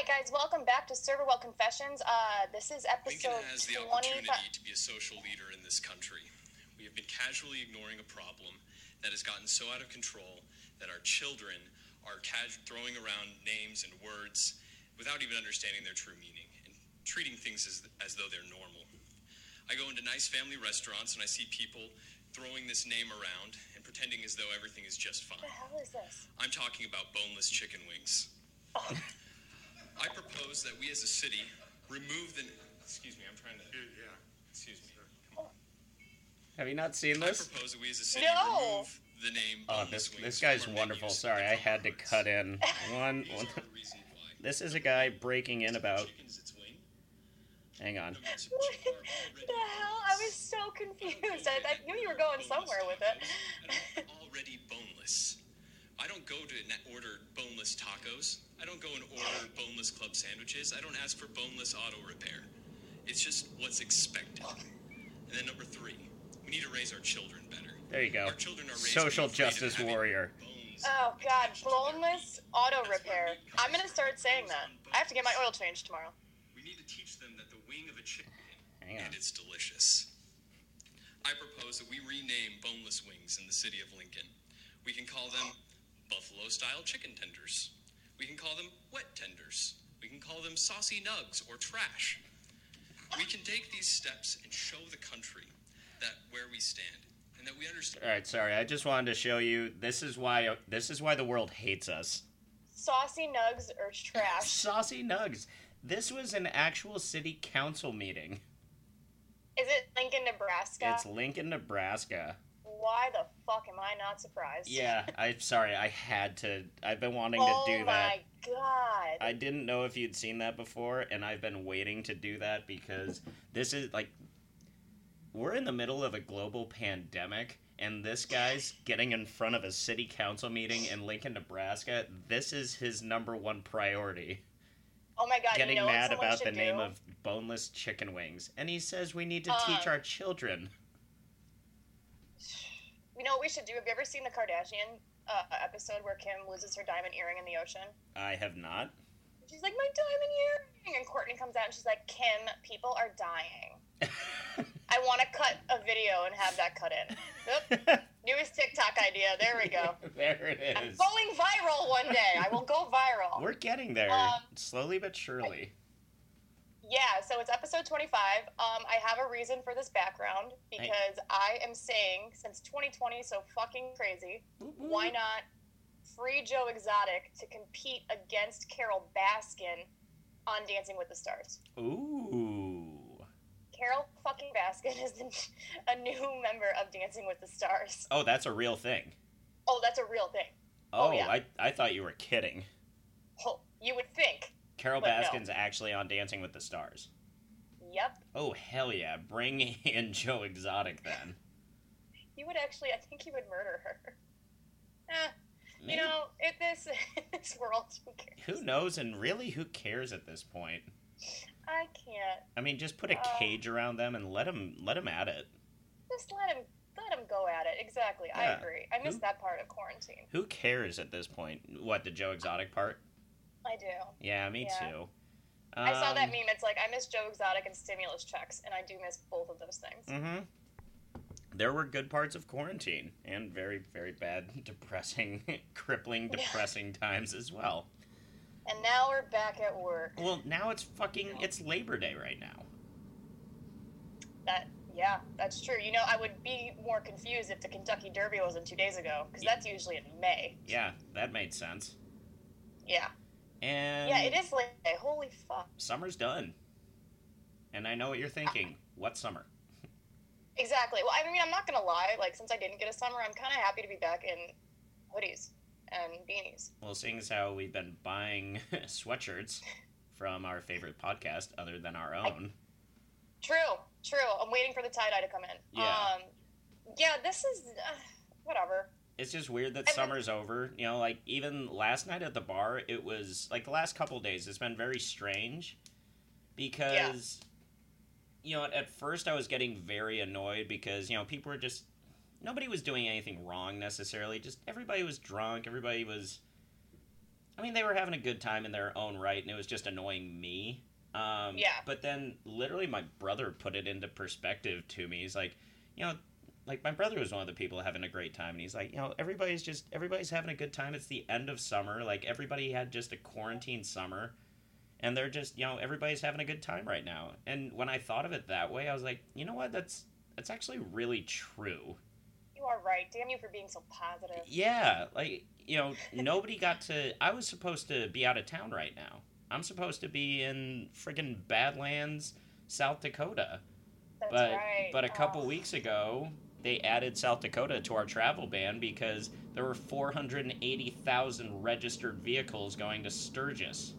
right, guys, welcome back to Server Well Confessions. Uh, this is episode Lincoln has the 25. opportunity to be a social leader in this country. We have been casually ignoring a problem that has gotten so out of control that our children are cas- throwing around names and words without even understanding their true meaning and treating things as, as though they're normal. I go into nice family restaurants and I see people throwing this name around and pretending as though everything is just fine. What the hell is this? I'm talking about boneless chicken wings. I propose that we as a city remove the. Excuse me, I'm trying to. Yeah. Excuse me. Come on. Have you not seen I this? propose that we as a city No. remove the name. Oh, boneless this wings this guy's wonderful. Sorry, I had to cut in one. One the reasons why. this is a guy breaking in about. Chicken's its wing. Hang on. The rest of What the hell? I was so confused. I, I knew you were going somewhere with it. and already boneless. I don't go to na- order boneless tacos. I don't go and order boneless club sandwiches. I don't ask for boneless auto repair. It's just what's expected. And then number three, we need to raise our children better. There you go. Our children are raised Social to be afraid of justice warrior. Oh, God. attached to their Boneless auto repair. I'm going to start saying that. I have to get my oil bones. changed tomorrow. We need to teach them that the wing of a chicken Hang on. and it's delicious. I propose that we rename boneless wings in the city of Lincoln. We can call them buffalo style chicken tenders. We can call them wet tenders. We can call them saucy nugs or trash. We can take these steps and show the country that where we stand and that we understand. All right, sorry. I just wanted to show you. This is why. This is why the world hates us. Saucy nugs or trash. Saucy nugs. This was an actual city council meeting. Is it Lincoln, Nebraska? It's Lincoln, Nebraska. Why the fuck am I not surprised? Yeah, I'm sorry. I had to. I've been wanting Oh to do that. Oh my god. I didn't know if you'd seen that before, and I've been waiting to do that because this is like we're in the middle of a global pandemic, and this guy's getting in front of a city council meeting in Lincoln, Nebraska. This is his number one priority. oh my god. getting you know mad about the should name of boneless chicken wings, and he says we need to Uh, teach our children. You know what we should do? Have you ever seen the Kardashian uh, episode where Kim loses her diamond earring in the ocean? I have not. She's like, my diamond earring! And Kourtney comes out and she's like, Kim, people are dying. I want to cut a video and have that cut in. Oop, newest TikTok idea. There we go. there it is. I'm going viral one day. I will go viral. We're getting there, Um, slowly but surely. Yeah, so it's episode 25. Um, I have a reason for this background because I am saying since 2020 so fucking crazy, why not free Joe Exotic to compete against Carole Baskin on Dancing with the Stars? Ooh. Carole fucking Baskin is a new member of Dancing with the Stars. Oh, that's a real thing. Oh, that's a real thing. Oh, Oh, yeah. I, I thought you were kidding. Oh, you would think. Carole But no. Baskin's actually on Dancing with the Stars. Yep. Oh, hell yeah. Bring in Joe Exotic then. You would actually, I think you would murder her. Eh, you know, in this, in this world, who cares? who knows? And really, who cares at this point? I can't. I mean, just put a Uh, cage around them and let them let them at it. Just let him let him go at it. Exactly. I agree. I missed Who- that part of quarantine. Who cares at this point? What the Joe Exotic part? I do. Yeah, me Yeah. too. I saw that Um, meme. It's like I miss Joe Exotic and stimulus checks, and I do miss both of those things. Mm-hmm. There were good parts of quarantine and very, very bad, depressing, crippling, depressing times as well. And now we're back at work. Well, now it's fucking it's Labor Day right now. That yeah, that's true. You know, I would be more confused if the Kentucky Derby wasn't two days ago, because that's usually in May. Yeah, that made sense. Yeah. And Yeah, it is late. Holy fuck. Summer's done. And I know what you're thinking. What summer? Exactly. Well, I mean, I'm not gonna lie. Like, since I didn't get a summer, I'm kind of happy to be back in hoodies and beanies. Well, seeing as how we've been buying sweatshirts from our favorite podcast, other than our own. True, true. I'm waiting for the tie dye to come in. Yeah. Um, yeah, this is uh, whatever. It's just weird that I mean- summer's over. You know, like even last night at the bar, it was like the last couple days. It's been very strange because you know at first I was getting very annoyed because you know people were just nobody was doing anything wrong necessarily. Just everybody was drunk. Everybody was I mean, they were having a good time in their own right, and it was just annoying me. Um, Yeah. But then, literally, my brother put it into perspective to me. He's like, you know, like my brother was one of the people having a great time, and he's like, you know, everybody's just everybody's having a good time. It's the end of summer. Like everybody had just a quarantine summer, and they're just, you know, everybody's having a good time right now. And when I thought of it that way, I was like, you know what? That's that's actually really true. You are right. Damn you for being so positive. Yeah, like you know, nobody got to. I was supposed to be out of town right now. I'm supposed to be in friggin' Badlands, South Dakota. That's but right. but a couple Oh. weeks ago, they added South Dakota to our travel ban because there were 480,000 registered vehicles going to Sturgis.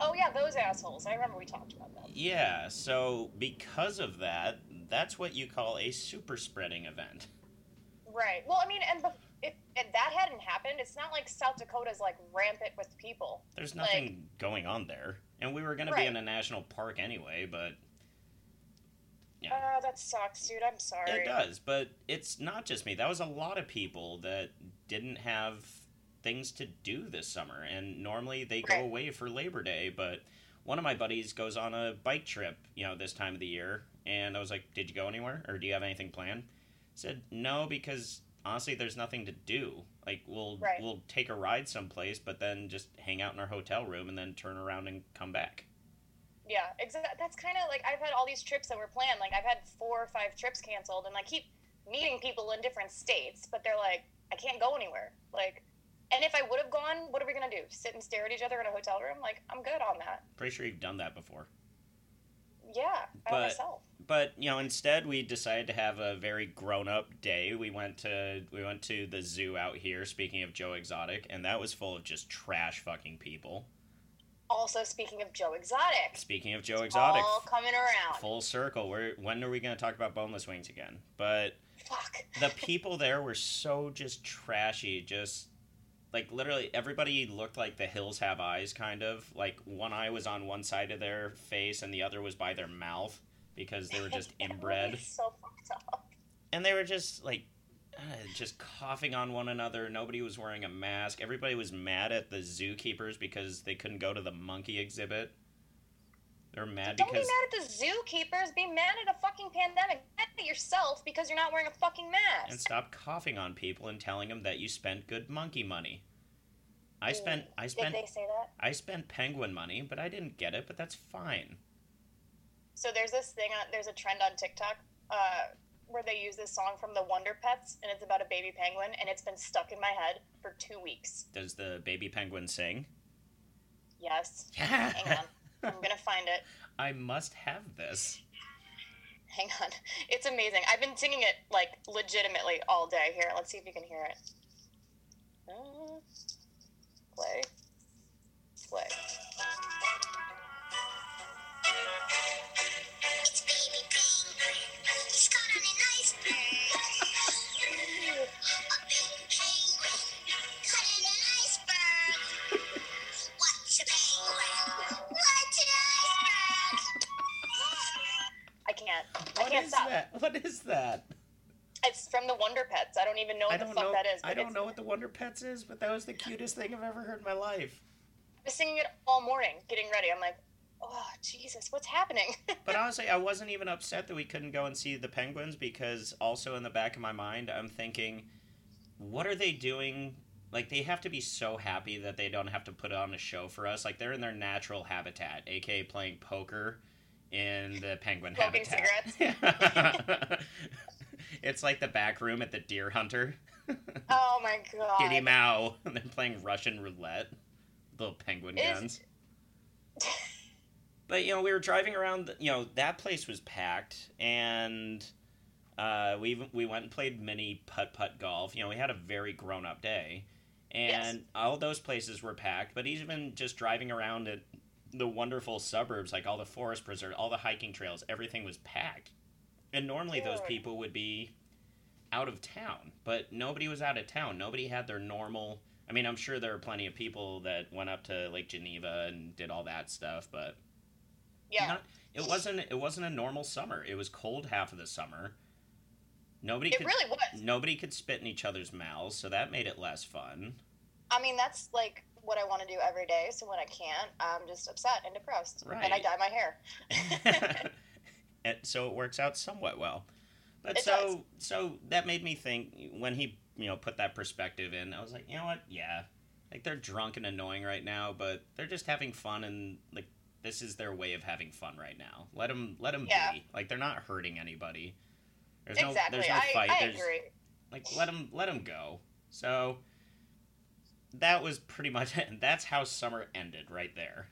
Oh yeah, those assholes. I remember we talked about that. Yeah, so because of that, that's what you call a super spreading event. Right. Well, I mean, and bef- if, if that hadn't happened, it's not like South Dakota's like rampant with people. There's Like- nothing going on there. And we were going to be in a national park anyway, but Yeah. Oh, that sucks, dude. I'm sorry. It does, but it's not just me. That was a lot of people that didn't have things to do this summer, and normally they go away for Labor Day. But one of my buddies goes on a bike trip, you know, this time of the year, and I was like, "Did you go anywhere, or do you have anything planned?" He said, "No, because honestly, there's nothing to do. Like, we'll Right. we'll take a ride someplace, but then just hang out in our hotel room, and then turn around and come back." Yeah, exactly. That's kind of like I've had all these trips that were planned. Like I've had four or five trips canceled, and I keep meeting people in different states, but they're like, I can't go anywhere. Like, and if I would have gone, what are we gonna do? Sit and stare at each other in a hotel room? Like, I'm good on that. Pretty sure you've done that before. Yeah, by But- myself. but you know instead we decided to have a very grown-up day we went to we went to the zoo out here speaking of joe exotic and that was full of just trash fucking people Also, speaking of Joe Exotic, speaking of joe exotic all coming around. full circle Where when are we going to talk about boneless wings again but Fuck. the people there were so just trashy just like literally everybody looked like the hills have eyes kind of like one eye was on one side of their face and the other was by their mouth because they were just inbred so fucked up. and they were just like uh, just coughing on one another nobody was wearing a mask everybody was mad at the zookeepers because they couldn't go to the monkey exhibit they're mad Don't because be mad at the zookeepers. Be mad at a fucking pandemic. Mad at yourself because you're not wearing a fucking mask. and stop coughing on people and telling them that you spent good monkey money i spent i spent. Did they say that? i spent penguin money but i didn't get it but that's fine So there's this thing. On, there's a trend on TikTok uh, where they use this song from the Wonder Pets, and it's about a baby penguin, and it's been stuck in my head for two weeks. does the baby penguin sing Yes. Hang on. I'm gonna find it. i must have this Hang on. It's amazing. I've been singing it like legitimately all day. Here, let's see if you can hear it. Uh, play. Play. Can't. Is stop. that what is that It's from the Wonder Pets. I don't even know what the fuck know. that is. I don't know what the Wonder Pets is, but that was the cutest thing I've ever heard in my life. I was singing it all morning, getting ready. I'm like, oh Jesus, what's happening? But honestly, I wasn't even upset that we couldn't go and see the Penguins because also in the back of my mind, I'm thinking, what are they doing? Like they have to be so happy that they don't have to put on a show for us. Like they're in their natural habitat, aka playing poker in the penguin Smoking habitat. it's like the back room at the Deer Hunter. oh my god. Giddy Mao. And they're playing Russian roulette. Little penguin Is- guns. But you know, we were driving around. You know, that place was packed, and uh, we we went and played mini putt putt golf. You know, we had a very grown up day, and all those places were packed. But even just driving around at the wonderful suburbs, like all the forest preserve, all the hiking trails, everything was packed. And normally those people would be out of town, but nobody was out of town. Nobody had their normal. I mean, I'm sure there are plenty of people that went up to Lake Geneva and did all that stuff, but yeah. not, it wasn't it wasn't a normal summer. It was cold half of the summer. Nobody it could really was. nobody could spit in each other's mouths, so that made it less fun. I mean, that's like what I want to do every day. So when I can't, I'm just upset and depressed, and I dye my hair. and so it works out somewhat well. But It so so that made me think when he you know put that perspective in, I was like, you know what? Yeah, like they're drunk and annoying right now, but they're just having fun and like this is their way of having fun right now. Let them let them Yeah. be. Like they're not hurting anybody. There's exactly. no there's no I, fight. I there's agree. like let them let them go. So that was pretty much it. That's how summer ended right there.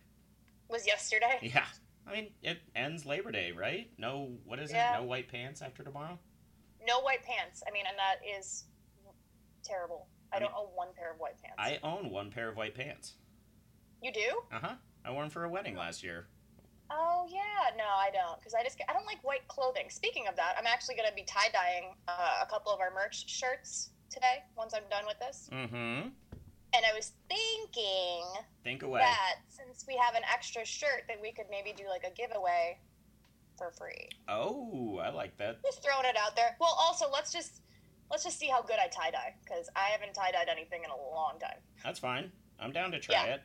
Was yesterday? Yeah. I mean, it ends Labor Day, right? No, what is Yeah. it? No white pants after tomorrow? No white pants. I mean, and that is terrible. I, I don't own one pair of white pants. I own one pair of white pants. You do? Uh huh. I wore them for a wedding last year. Oh yeah, no, I don't, because I just I don't like white clothing. Speaking of that, I'm actually gonna be tie dyeing uh, a couple of our merch shirts today once I'm done with this. Mm hmm. And I was thinking Think away. that since we have an extra shirt, that we could maybe do like a giveaway for free. Oh, I like that. Just throwing it out there. Well, also let's just let's just see how good I tie dye, because I haven't tie dyed anything in a long time. That's fine. I'm down to try Yeah. it.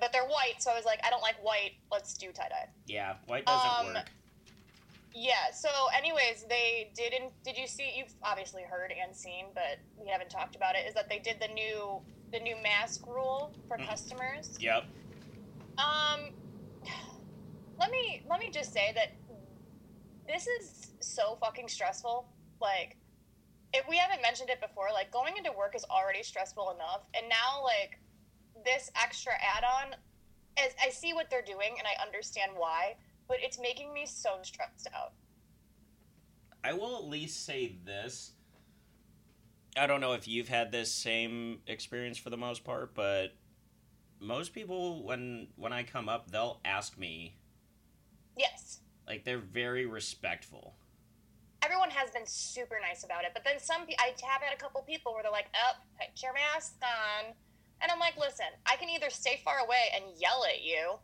But they're white, so I was like, I don't like white. Let's do tie dye. Yeah, white doesn't Um, work. Yeah. So, anyways, they didn't. Did you see? You've obviously heard and seen, but we haven't talked about it. Is that they did the new the new mask rule for Mm. customers? Yep. Um, let me let me just say that this is so fucking stressful. Like, if we haven't mentioned it before, like going into work is already stressful enough, and now like this extra add-on, as I see what they're doing and I understand why, but it's making me so stressed out. I will at least say this. I don't know if you've had this same experience for the most part, but most people when when I come up, they'll ask me Yes. like they're very respectful. Everyone has been super nice about it, but then some pe- I have had a couple people where they're like, "Up, put your mask on," and I'm like, "Listen, I can either stay far away and yell at you,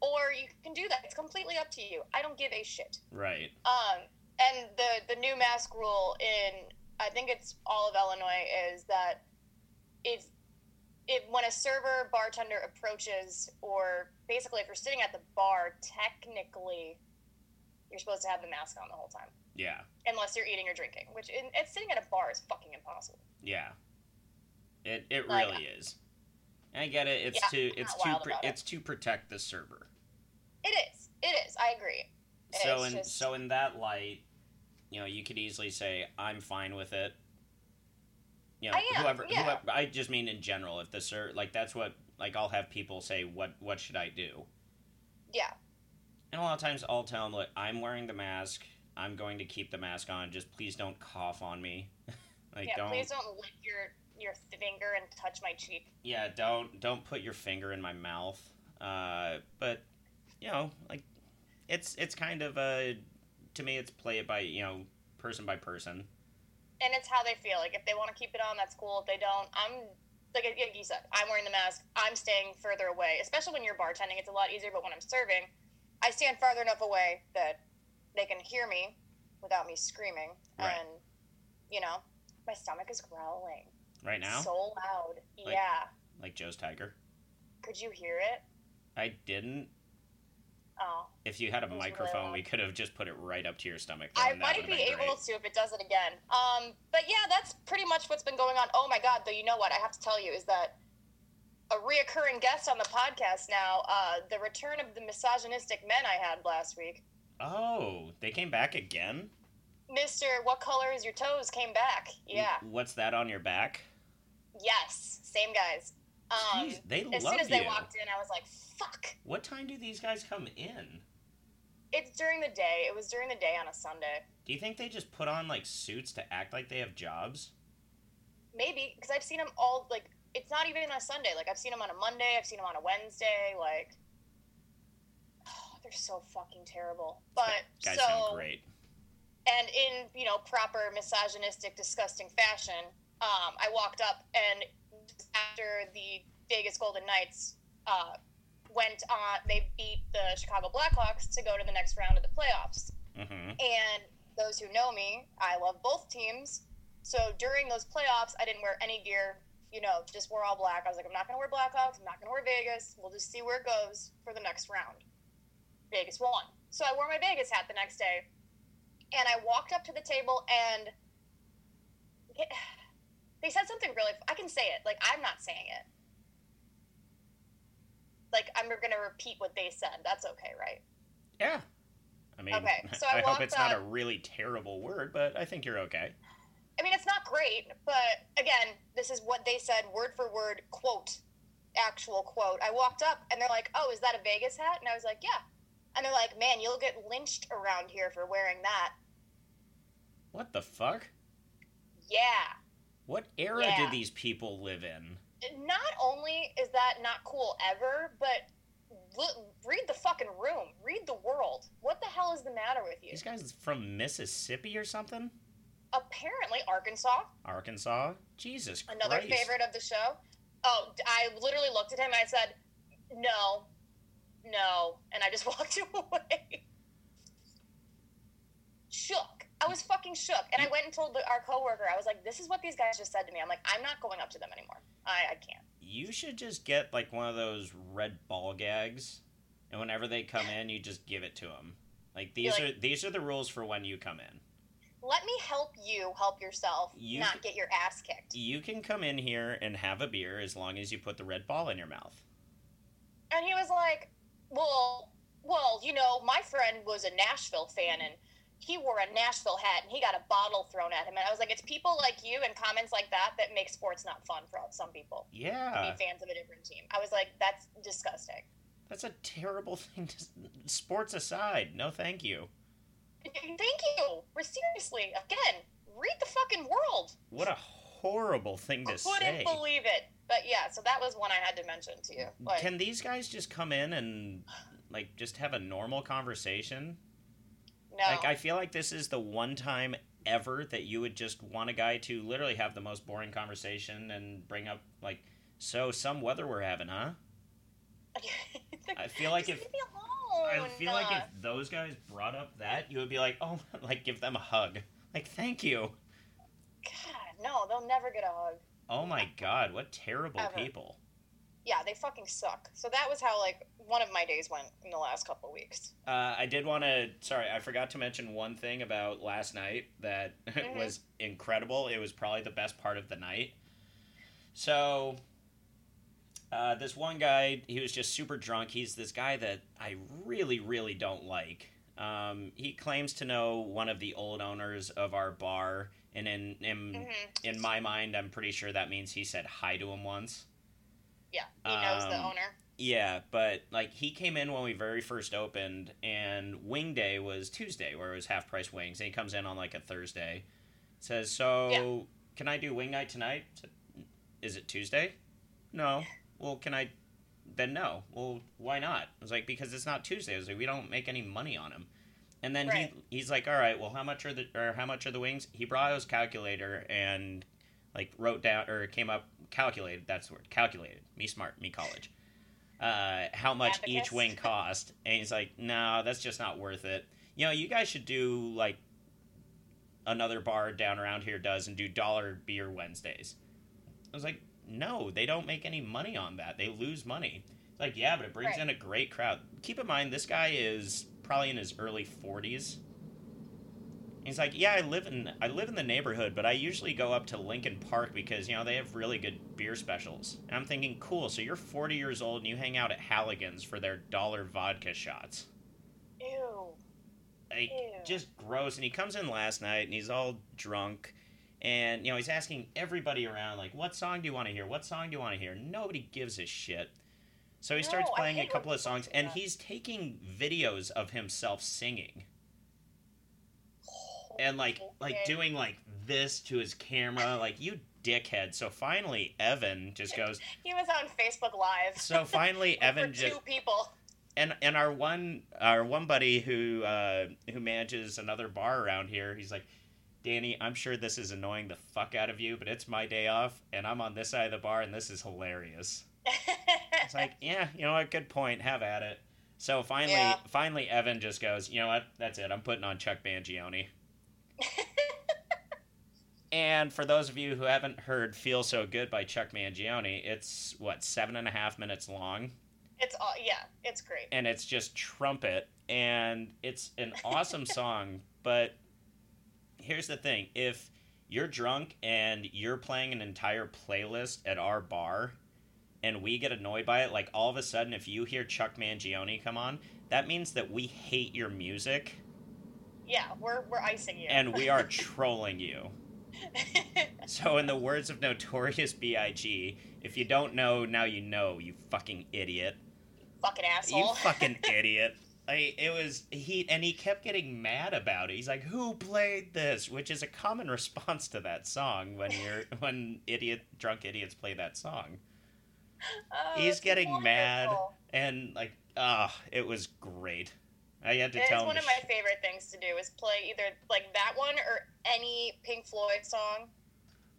or you can do that. It's completely up to you. I don't give a shit." Right. Um, and the the new mask rule in I think it's all of Illinois is that if if when a server bartender approaches or basically if you're sitting at the bar, technically you're supposed to have the mask on the whole time Yeah. unless you're eating or drinking, which in, it's sitting at a bar is fucking impossible. Yeah. It it Like- really is. And I get it. It's Yeah, to it's to wild pr- it. it's to protect the server. It is. It is. I agree. So It's in just- so in that light, you know, you could easily say I'm fine with it. You know, I am, whoever, yeah. whoever I just mean in general. If the ser like that's what like I'll have people say what what should I do, Yeah. and a lot of times I'll tell them look I'm wearing the mask. I'm going to keep the mask on. Just please don't cough on me. like yeah. don't Please don't lick your your finger and touch my cheek. yeah don't don't put your finger in my mouth. Uh, but you know like it's it's kind of a to me it's play it by you know person by person. and it's how they feel. Like if they want to keep it on, that's cool. If they don't, I'm like you said, I'm wearing the mask. I'm staying further away. Especially when you're bartending, it's a lot easier. But when I'm serving, I stand farther enough away that they can hear me without me screaming. Right. And you know, my stomach is growling Right now, so loud. Like- yeah, like Joe's tiger. could you hear it? I didn't. Oh, If you had a was really microphone, we could have just put it right up to your stomach. though, I might be able great. to if it does it again. Um, but yeah, that's pretty much what's been going on. Oh my god! Though you know what I have to tell you is that a reoccurring guest on the podcast now, uh, the return of the misogynistic men I had last week. Oh, they came back again. Mister, what color is your toes? Came back. Yeah. What's that on your back? Yes. Same guys. Um, Jeez, they as soon as you. they walked in, I was like, "Fuck!" What time do these guys come in? It's during the day. It was during the day on a Sunday. Do you think they just put on like suits to act like they have jobs? Maybe because I've seen them all. Like it's not even on a Sunday. Like I've seen them on a Monday. I've seen them on a Wednesday. Like oh, they're so fucking terrible. But Guys so sound great. and in you know proper misogynistic, disgusting fashion, um, I walked up and after the Vegas Golden Knights uh, went on, they beat the Chicago Blackhawks to go to the next round of the playoffs. Mm-hmm. And those who know me, I love both teams. So during those playoffs, I didn't wear any gear you know, just wore all black. I was like, I'm not gonna wear Blackhawks. I'm not gonna wear Vegas. We'll just see where it goes for the next round. Vegas won. So I wore my Vegas hat the next day, and I walked up to the table and they said something really. I can say it. Like I'm not saying it. Like I'm gonna repeat what they said. That's okay, right? Yeah. I mean, Okay, so I I, hope it's not a really terrible word, but I think you're okay. I mean, it's not great, but again, this is what they said, word for word, quote, actual quote. I walked up and they're like, "Oh, is that a Vegas hat?" And I was like, "Yeah." And they're like, "Man, you'll get lynched around here for wearing that." What the fuck? Yeah. What era Yeah. did these people live in? Not only is that not cool ever, but look, read the fucking room, read the world. What the hell is the matter with you? These guys from Mississippi or something? Apparently, Arkansas, Arkansas? Jesus another Christ. favorite of the show. Oh, I literally looked at him and I said, "No, no," and I just walked away. shook. I was fucking shook, and I went and told our coworker. I was like, "This is what these guys just said to me." I'm like, "I'm not going up to them anymore. I, I can't." You should just get like one of those red ball gags, and whenever they come in, you just give it to them. Like these like- are these are the rules for when you come in. Let me help you help yourself, You not get your ass kicked. You can come in here and have a beer as long as you put the red ball in your mouth. And he was like, "Well, well, you know, my friend was a Nashville fan, and he wore a Nashville hat, and he got a bottle thrown at him." And I was like, "It's people like you and comments like that that make sports not fun for some people Yeah. to be fans of a different team." I was like, "That's disgusting." that's a terrible thing. To, sports aside, no, thank you. Thank you. We're seriously again. Read the fucking world. What a horrible thing to say. I Couldn't say. believe it. But yeah, so that was one I had to mention to you. Like, Can these guys just come in and like just have a normal conversation? No. Like I feel like this is the one time ever that you would just want a guy to literally have the most boring conversation and bring up like so some weather we're having, huh? I feel like Just if- leave me alone. I feel like if those guys brought up that, you would be like, "Oh, like give them a hug." Like, "Thank you." God, no, they'll never get a hug. Oh my god, what terrible Ever. people. Yeah, they fucking suck. So that was how like one of my days went in the last couple of weeks. Uh, I did want to. Sorry, I forgot to mention one thing about last night that Mhm. was incredible. It was probably the best part of the night. So, uh, this one guy, he was just super drunk. He's this guy that I really, really don't like. Um, he claims to know one of the old owners of our bar, and in in, hmm in my mind, I'm pretty sure that means he said hi to him once. Yeah, he knows the Um, owner. Yeah, but like he came in when we very first opened, and Wing Day was Tuesday, where it was half price wings, and he comes in on like a Thursday. Says, "So Yeah. can I do wing night tonight? Is it Tuesday? No. Well, can I? Then no. Well, why not? I was like, because it's not Tuesday. I was like, we don't make any money on him. And then Right. he he's like, all right, well, how much are the or how much are the wings? He brought his calculator and like wrote down or came up calculated. That's the word. Calculated. Me smart. Me college. Uh, how much each wing cost? And he's like, no, that's just not worth it. You know, you guys should do like another bar down around here does and do dollar beer Wednesdays. I was like, no, they don't make any money on that. They lose money. It's like, yeah, but it brings Right. in a great crowd. Keep in mind, this guy is probably in his early forties. He's like, yeah, I live in I live in the neighborhood, but I usually go up to Lincoln Park because you know they have really good beer specials. And I'm thinking, cool. So you're 40 years old and you hang out at Halligan's for their dollar vodka shots. Ew. Like, Ew. just gross. And he comes in last night and he's all drunk. And, you know, he's asking everybody around, like, what song do you want to hear? What song do you want to hear? Nobody gives a shit. So he No, starts playing a couple of songs, and he's taking videos of himself singing. And, like, like doing, like, this to his camera. Like, you dickhead. So finally, Evan just goes, He was on Facebook Live. so finally, Evan just two people. and and our one our one buddy who uh, who manages another bar around here, he's like, Danny, I'm sure this is annoying the fuck out of you, but it's my day off, and I'm on this side of the bar, and this is hilarious. It's like, yeah, you know what? Good point. Have at it. So finally, Yeah. finally, Evan just goes, you know what? That's it. I'm putting on Chuck Mangione. And for those of you who haven't heard "Feel So Good" by Chuck Mangione, it's what seven and a half minutes long, It's all yeah, it's great. and it's just trumpet, and it's an awesome song. But here's the thing: if you're drunk and you're playing an entire playlist at our bar, and we get annoyed by it, like all of a sudden, if you hear Chuck Mangione come on, that means that we hate your music Yeah, we're we're icing you. and we are trolling you. So, in the words of Notorious B.I.G., if you don't know, now you know, you fucking idiot. fucking asshole. You fucking idiot. I, it was he and he kept getting mad about it. He's like, "Who played this?" Which is a common response to that song when you're when idiot drunk idiots play that song. Oh, He's getting mad and like, ah, it was great. I had to It's tell him. one of my favorite things to do is play either like that one or any Pink Floyd song.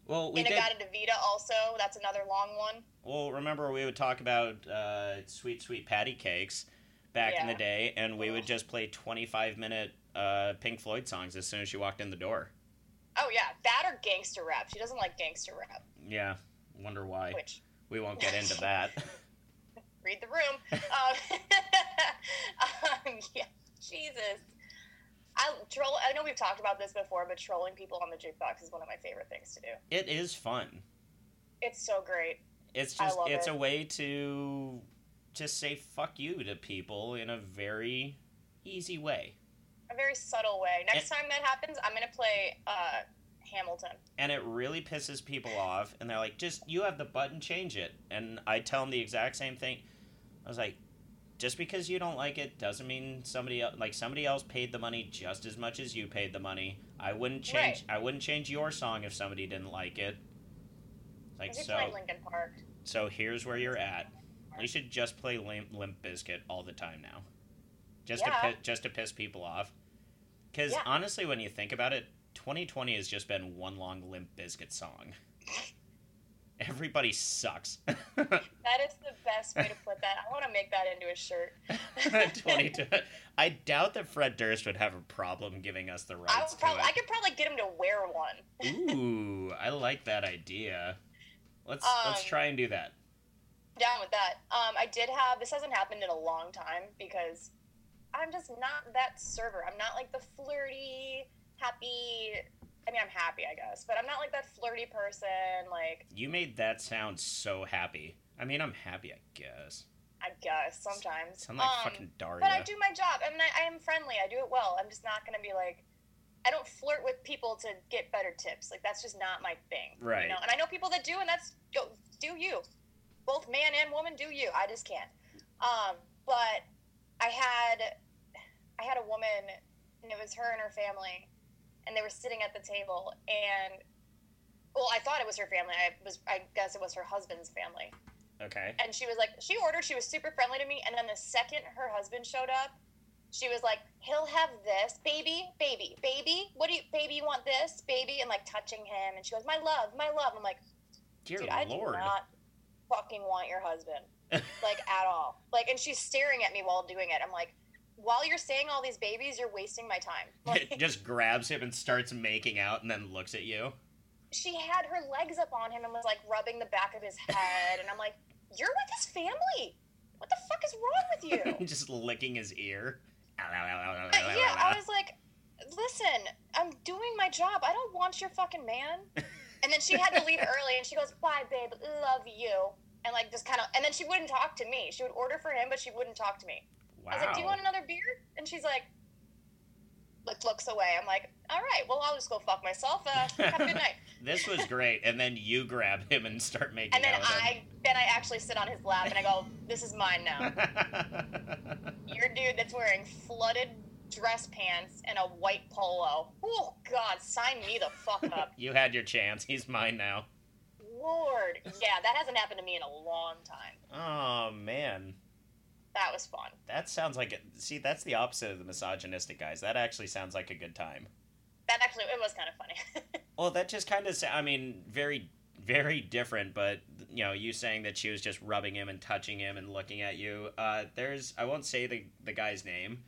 well, we did. Inagata Vita also. That's another long one. Well, remember we would talk about uh, sweet, sweet patty cakes back in the day, and we would just play 25 minute uh, Pink Floyd songs as soon as she walked in the door. Oh yeah, that or gangster rap. She doesn't like gangster rap, Yeah, wonder why. which We won't get into that. Read the room. Um, um, yeah, Jesus. I troll. I know we've talked about this before, but trolling people on the jukebox is one of my favorite things to do. it is fun. It's so great. It's just it's it. a way to just say fuck you to people in a very easy way. A very subtle way. Next time that happens, I'm gonna play uh, Hamilton. and it really pisses people off and they're like just you have the button change it and i tell them the exact same thing i was like just because you don't like it doesn't mean somebody else like somebody else paid the money just as much as you paid the money i wouldn't change i wouldn't change your song if somebody didn't like it like so Lincoln Park? so here's where you're at you should just play limp, Limp Bizkit all the time now just Yeah. to just to piss people off because Yeah. honestly when you think about it 2020 has just been one long Limp Bizkit song everybody sucks That is the best way to put that. I want to make that into a shirt. 22 i doubt that fred durst would have a problem giving us the I, rights would probably, I could probably get him to wear one. ooh i like that idea let's let's Um, try and do that Down with that. Um, I did have this hasn't happened in a long time because I'm just not that server. I'm not like the flirty, happy. I mean, I'm happy, I guess, but I'm not like that flirty person. Like, you made that sound so happy i mean i'm happy i guess I guess sometimes. sound like Um, fucking daria But I do my job. I mean, I, I am friendly. I do it well. I'm just not gonna be like. I don't flirt with people to get better tips. Like that's just not my thing. Right. You know, and I know people that do, and that's go do you. Both man and woman do you. I just can't. Um, but I had I had a woman, and it was her and her family, and they were sitting at the table, and well, I thought it was her family. I was I guess it was her husband's family. Okay. And she was like she ordered she was super friendly to me and then the second her husband showed up she was like he'll have this baby baby baby what do you baby you want this baby? And like touching him and she goes my love my love. I'm like dear dude i do not fucking want your husband like at all. Like and she's staring at me while doing it. I'm like while you're saying all these babies you're wasting my time like, just grabs him and starts making out and then looks at you she had her legs up on him and was like rubbing the back of his head and i'm like you're with his family what the fuck is wrong with you just licking his ear Uh, yeah, I was like, listen, I'm doing my job. I don't want your fucking man. And then she had to leave early, and she goes, bye, babe, love you. And like just kind of, and then she wouldn't talk to me. She would order for him, but she wouldn't talk to me. Wow I was like, do you want another beer? And she's like, look, looks away. I'm like, all right, well, I'll just go fuck myself. Uh, have a good night. this was great and then you grab him and start making And then I, then I actually sit on his lap, and I go, this is mine now. a dude that's wearing flooded dress pants and a white polo. Oh God, sign me the fuck up, you had your chance he's mine now Lord. Yeah, that hasn't happened to me in a long time. oh man That was fun. that sounds like it see that's the opposite of the misogynistic guys that actually sounds like a good time That actually, it was kind of funny. Well, that just kind of, I mean, very, very different. But you know, you saying that she was just rubbing him and touching him and looking at you. Uh, there's, I won't say the the guy's name,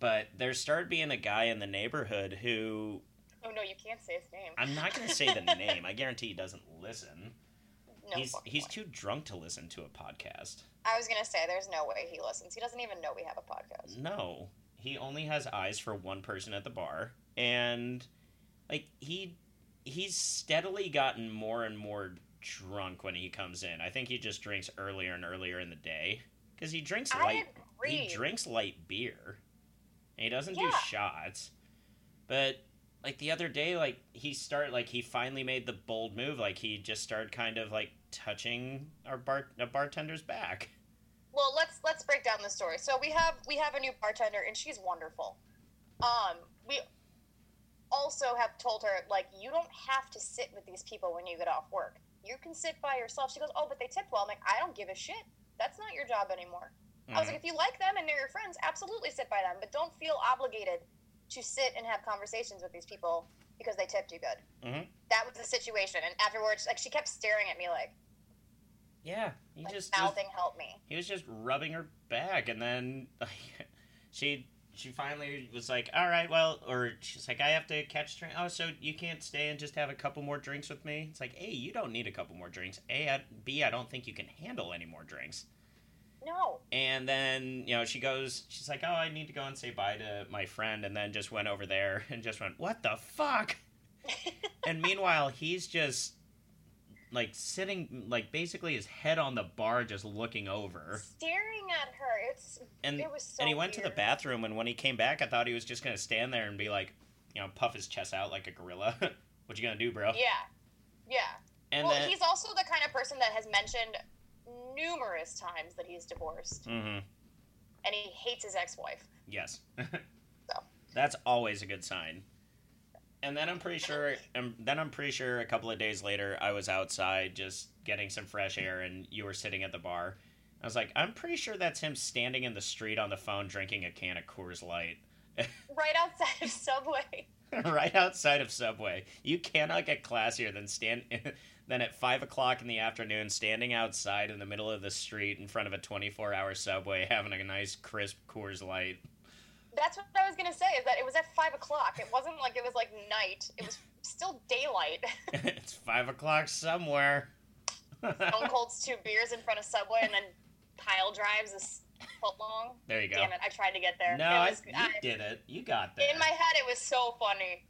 but there started being a guy in the neighborhood who Oh no, you can't say his name. I'm not going to say the name. I guarantee he doesn't listen. No he's he's way. too drunk to listen to a podcast. I was gonna say there's no way he listens. He doesn't even know we have a podcast. No, he only has eyes for one person at the bar, and like he he's steadily gotten more and more drunk when he comes in. I think he just drinks earlier and earlier in the day because he drinks light. He drinks light beer, and he doesn't do shots. But like the other day, like he started like he finally made the bold move. Like he just started kind of like touching our bar a bartender's back. Well, let's let's break down the story. So we have we have a new bartender, and she's wonderful. Um, we also have told her like you don't have to sit with these people when you get off work. You can sit by yourself. She goes, oh, but they tipped well. I'm like, I don't give a shit. That's not your job anymore. I was like, if you like them and they're your friends, absolutely sit by them, but don't feel obligated to sit and have conversations with these people because they tipped you good. Mhm. That was the situation, and afterwards, like she kept staring at me like, yeah, he like just mouthing, "Help me." he was just rubbing her back and then like, she she finally was like all right well or she's like i have to catch train oh so you can't stay and just have a couple more drinks with me it's like a you don't need a couple more drinks a I, b i don't think you can handle any more drinks No, and then you know she goes she's like oh i need to go and say bye to my friend and then just went over there and just went what the fuck and meanwhile he's just like sitting like basically his head on the bar just looking over staring at her. It's and it was so. and he went to the bathroom and when he came back i thought he was just gonna stand there and be like you know puff his chest out like a gorilla what you gonna do bro Yeah, yeah. and well, then he's also the kind of person that has mentioned numerous times that he's divorced hmm and he hates his ex-wife. yes So. that's always a good sign and then i'm pretty sure and then i'm pretty sure a couple of days later i was outside just getting some fresh air and you were sitting at the bar i was like i'm pretty sure that's him standing in the street on the phone drinking a can of coors light Right outside of Subway. right outside of Subway. You cannot get classier than stand than at five o'clock in the afternoon, standing outside in the middle of the street in front of a twenty-four hour Subway, having a nice crisp Coors Light. That's what I was gonna say. Is that it was at five o'clock. It wasn't like it was like night. It was still daylight. it's five o'clock somewhere. Stone Cold's two beers in front of Subway, and then pile drives a foot long. there you go. Damn it! I tried to get there. No, It I, you I- did it. You got there. In my head, it was so funny.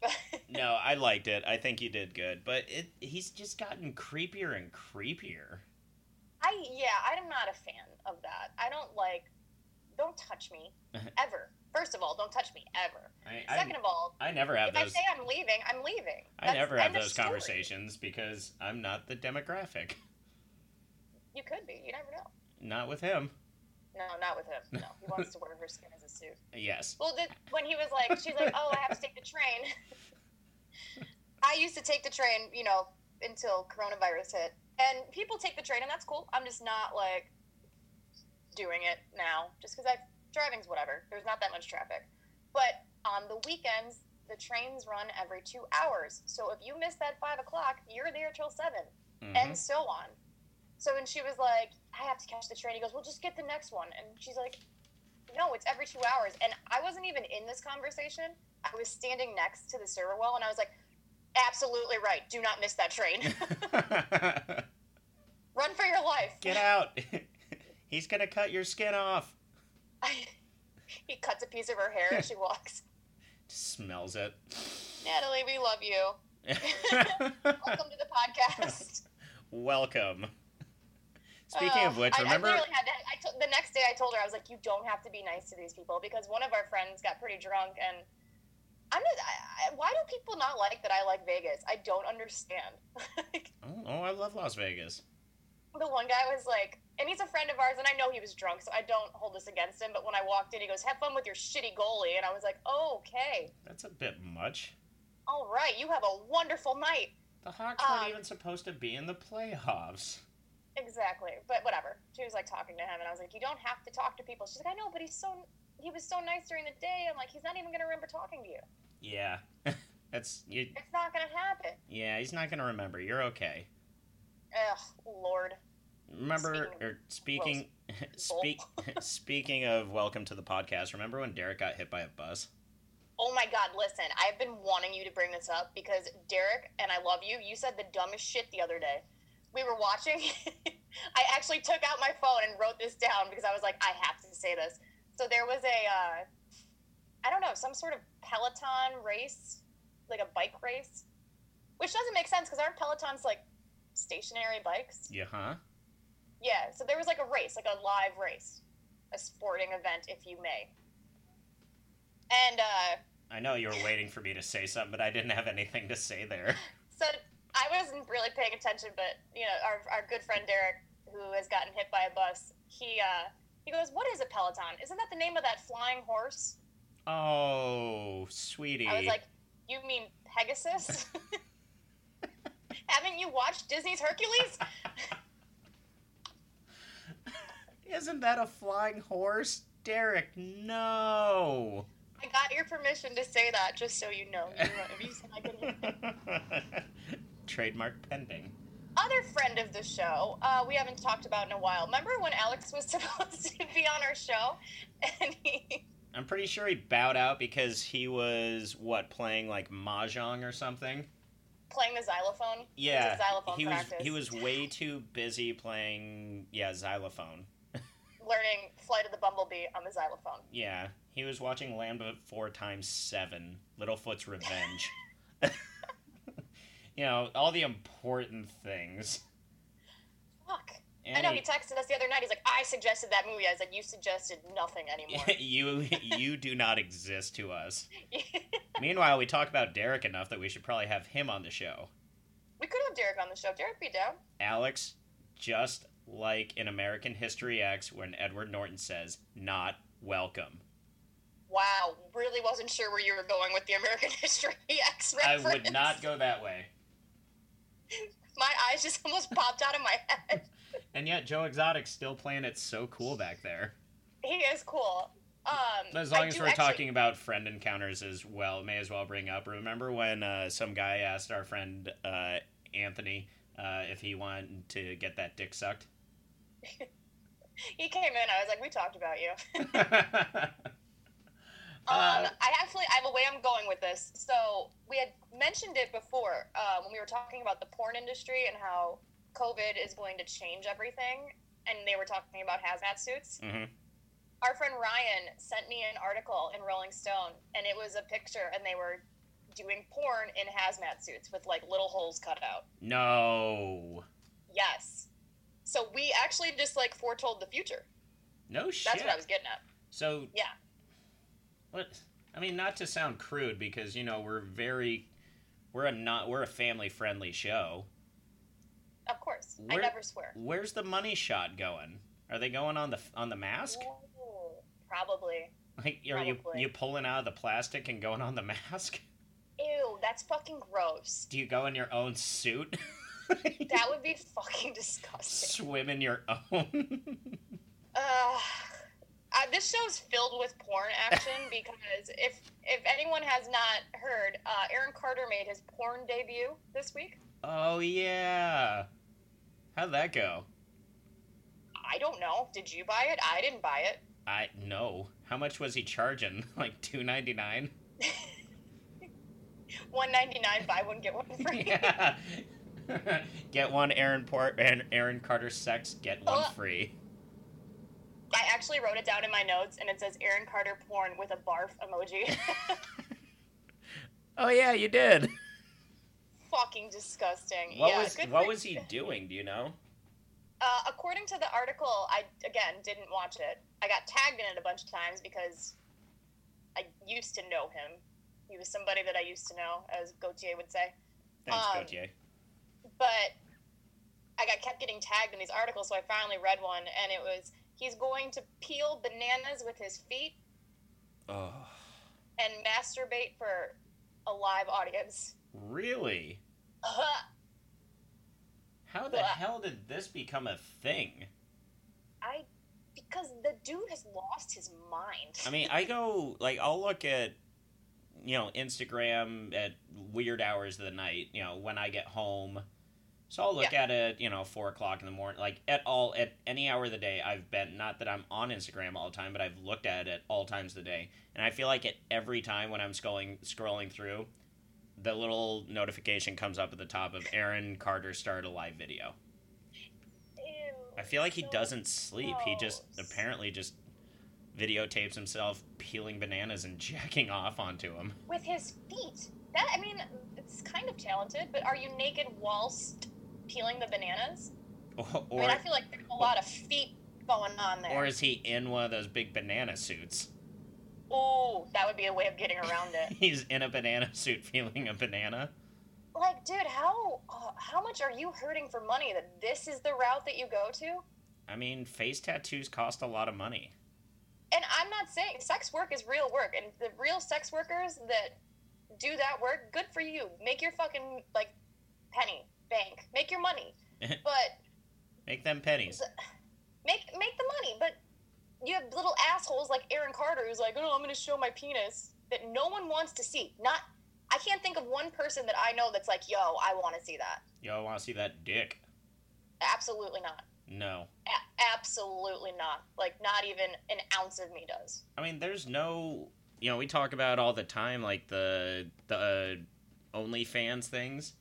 no, I liked it. I think you did good, but it he's just gotten creepier and creepier. I yeah, I'm not a fan of that. I don't like. Don't touch me ever. First of all, don't touch me ever. I, Second I, of all, I never have if I those. say I'm leaving, I'm leaving. I never have those conversations because I'm not the demographic. You could be. You never know. Not with him. No, not with him. No, he wants to wear her skin as a suit. Yes. Well, the, when he was like, she's like, oh, I have to take the train. I used to take the train, you know, until coronavirus hit. And people take the train, and that's cool. I'm just not like doing it now, just because I driving's whatever. There's not that much traffic. But on the weekends, the trains run every two hours. So if you miss that five o'clock, you're there till 7 Mhm. and so on. So when she was like, I have to catch the train, he goes, Well, just get the next one. And she's like, No, it's every two hours. And I wasn't even in this conversation. I was standing next to the server well, and I was like, Absolutely right. Do not miss that train. Run for your life. Get out. He's going to cut your skin off. he cuts a piece of her hair as she walks. Smells it. Natalie, we love you. Welcome to the podcast. Welcome. Speaking of Uh, which, I, remember I literally had to, I to- the next day I told her I was like, you don't have to be nice to these people because one of our friends got pretty drunk and I'm just, I, I, why do people not like that I like Vegas? I don't understand. Like, oh, oh, I love Las Vegas. the one guy was like, and he's a friend of ours, and I know he was drunk, so I don't hold this against him. But when I walked in, he goes, "Have fun with your shitty goalie," and I was like, oh, "Okay, That's a bit much. all right, you have a wonderful night." The Hawks Um, weren't even supposed to be in the playoffs. Exactly, but whatever. She was like talking to him, and I was like, "You don't have to talk to people." She's like, "I know, but he's so he was so nice during the day." I'm like, "He's not even gonna remember talking to you. Yeah. That's you. It's not gonna happen." Yeah, he's not gonna remember. You're okay. Ugh, Lord. Remember, Speaking or speaking, speak, speaking of welcome to the podcast. Remember when Derek got hit by a bus? Oh my god, listen, I've been wanting you to bring this up because Derek, and I love you, you said the dumbest shit the other day. We were watching. I actually took out my phone and wrote this down because I was like, I have to say this. So there was a, uh, I don't know, some sort of Peloton race, like a bike race, which doesn't make sense because aren't Pelotons like stationary bikes? Yeah, huh? Yeah, so there was like a race, like a live race, a sporting event, if you may. And uh, I know you were waiting for me to say something, but I didn't have anything to say there. so I wasn't really paying attention, but you know, our, our good friend Derek, who has gotten hit by a bus, he uh, he goes, "What is a peloton? Isn't that the name of that flying horse?" Oh, sweetie. I was like, "You mean Pegasus?" Haven't you watched Disney's Hercules? Isn't that a flying horse? Derek, no. I got your permission to say that, just so you know. You know, if you said I could Trademark pending. other friend of the show, uh, we haven't talked about in a while. Remember when Alex was supposed to be on our show, and he I'm pretty sure he bowed out because he was what playing like mahjong or something. playing the xylophone? Was Yeah, xylophone he was practice. he was way too busy playing yeah xylophone. learning Flight of the Bumblebee on the xylophone. Yeah, he was watching Land Before Times Seven, Littlefoot's Revenge. You know all the important things. Fuck. And I know he- texted us the other night. He's like, "I suggested that movie." I was like, "You suggested nothing anymore." you you do not exist to us. Meanwhile, we talk about Derek enough that we should probably have him on the show. we could have Derek on the show. Derek be down. Alex, just like in American History X when Edward Norton says, "Not welcome." Wow, really wasn't sure where you were going with the American History X reference. I would not go that way. My eyes just almost popped out of my head. And yet, Joe Exotic's still playing it so cool back there. He is cool. Um, As I long as we're actually- talking about friend encounters as well, may as well bring up. Remember when uh, some guy asked our friend uh, Anthony uh, if he wanted to get that dick sucked? he came in. I was like, "We talked about you." Uh, Um, I actually I have a way I'm going with this. So we had mentioned it before uh, when we were talking about the porn industry and how COVID is going to change everything, and they were talking about hazmat suits. mhm. Our friend Ryan sent me an article in Rolling Stone, and it was a picture, and they were doing porn in hazmat suits with like little holes cut out. No. Yes. So we actually just like foretold the future. No shit. That's what I was getting at. So Yeah. What? I mean, not to sound crude, because you know we're very, we're a not we're a family friendly show. Of course. Where- I never swear. Where's the money shot going? Are they going on the on the mask? Ooh, probably. Like, are you Probably. you pulling out of the plastic and going on the mask? Ew, that's fucking gross. Do you go in your own suit? That would be fucking disgusting. Swim in your own. Uh, uh, this show's filled with porn action because if if anyone has not heard, uh, Aaron Carter made his porn debut this week. oh yeah. How'd that go? I don't know. Did you buy it? I didn't buy it. I no. How much was he charging? Like two ninety nine. One ninety nine, buy one get one free. Yeah. get one Aaron Port and Aaron Carter sex. Get one Uh. free. I actually wrote it down in my notes, and it says Aaron Carter porn with a barf emoji. Oh yeah, you did. fucking disgusting. What yeah, was good what for- was he doing? Do you know? Uh, according to the article, I again didn't watch it. I got tagged in it a bunch of times because I used to know him. He was somebody that I used to know, as Gotye would say. Thanks, Um, Gotye. But I got kept getting tagged in these articles, so I finally read one, and it was he's going to peel bananas with his feet Oh, and masturbate for a live audience. really? How the Blah. hell did this become a thing? I because the dude has lost his mind. I mean, I go like I'll look at you know Instagram at weird hours of the night. You know when I get home, So I'll look at it, you know, four o'clock in the morning, like at all at any hour of the day. I've been not that I'm on Instagram all the time, but I've looked at it at all times of the day, and I feel like at every time when I'm scrolling scrolling through, the little notification comes up at the top of Aaron Carter started a live video. Ew, I feel like he so doesn't sleep. He just apparently just videotapes himself peeling bananas and jacking off onto them. with his feet. That I mean, it's kind of talented, but are you naked whilst peeling the bananas? Or, I mean, I feel like there's a lot of feet going on there. or is he in one of those big banana suits? oh, that would be a way of getting around it. He's in a banana suit feeling a banana. like, dude, how uh, how much are you hurting for money that this is the route that you go to? I mean, face tattoos cost a lot of money. And I'm not saying sex work is real work, and the real sex workers that do that work, good for you. Make your fucking like penny bank, make your money, but Make them pennies. make make the money. But you have little assholes like Aaron Carter who's like, oh, I'm going to show my penis that no one wants to see. Not, I can't think of one person that I know that's like, yo, I want to see that. Yo, I want to see that dick. Absolutely not. No. A- absolutely not. Like, not even an ounce of me does. I mean, there's no. You know, we talk about all the time, like the the uh, OnlyFans things.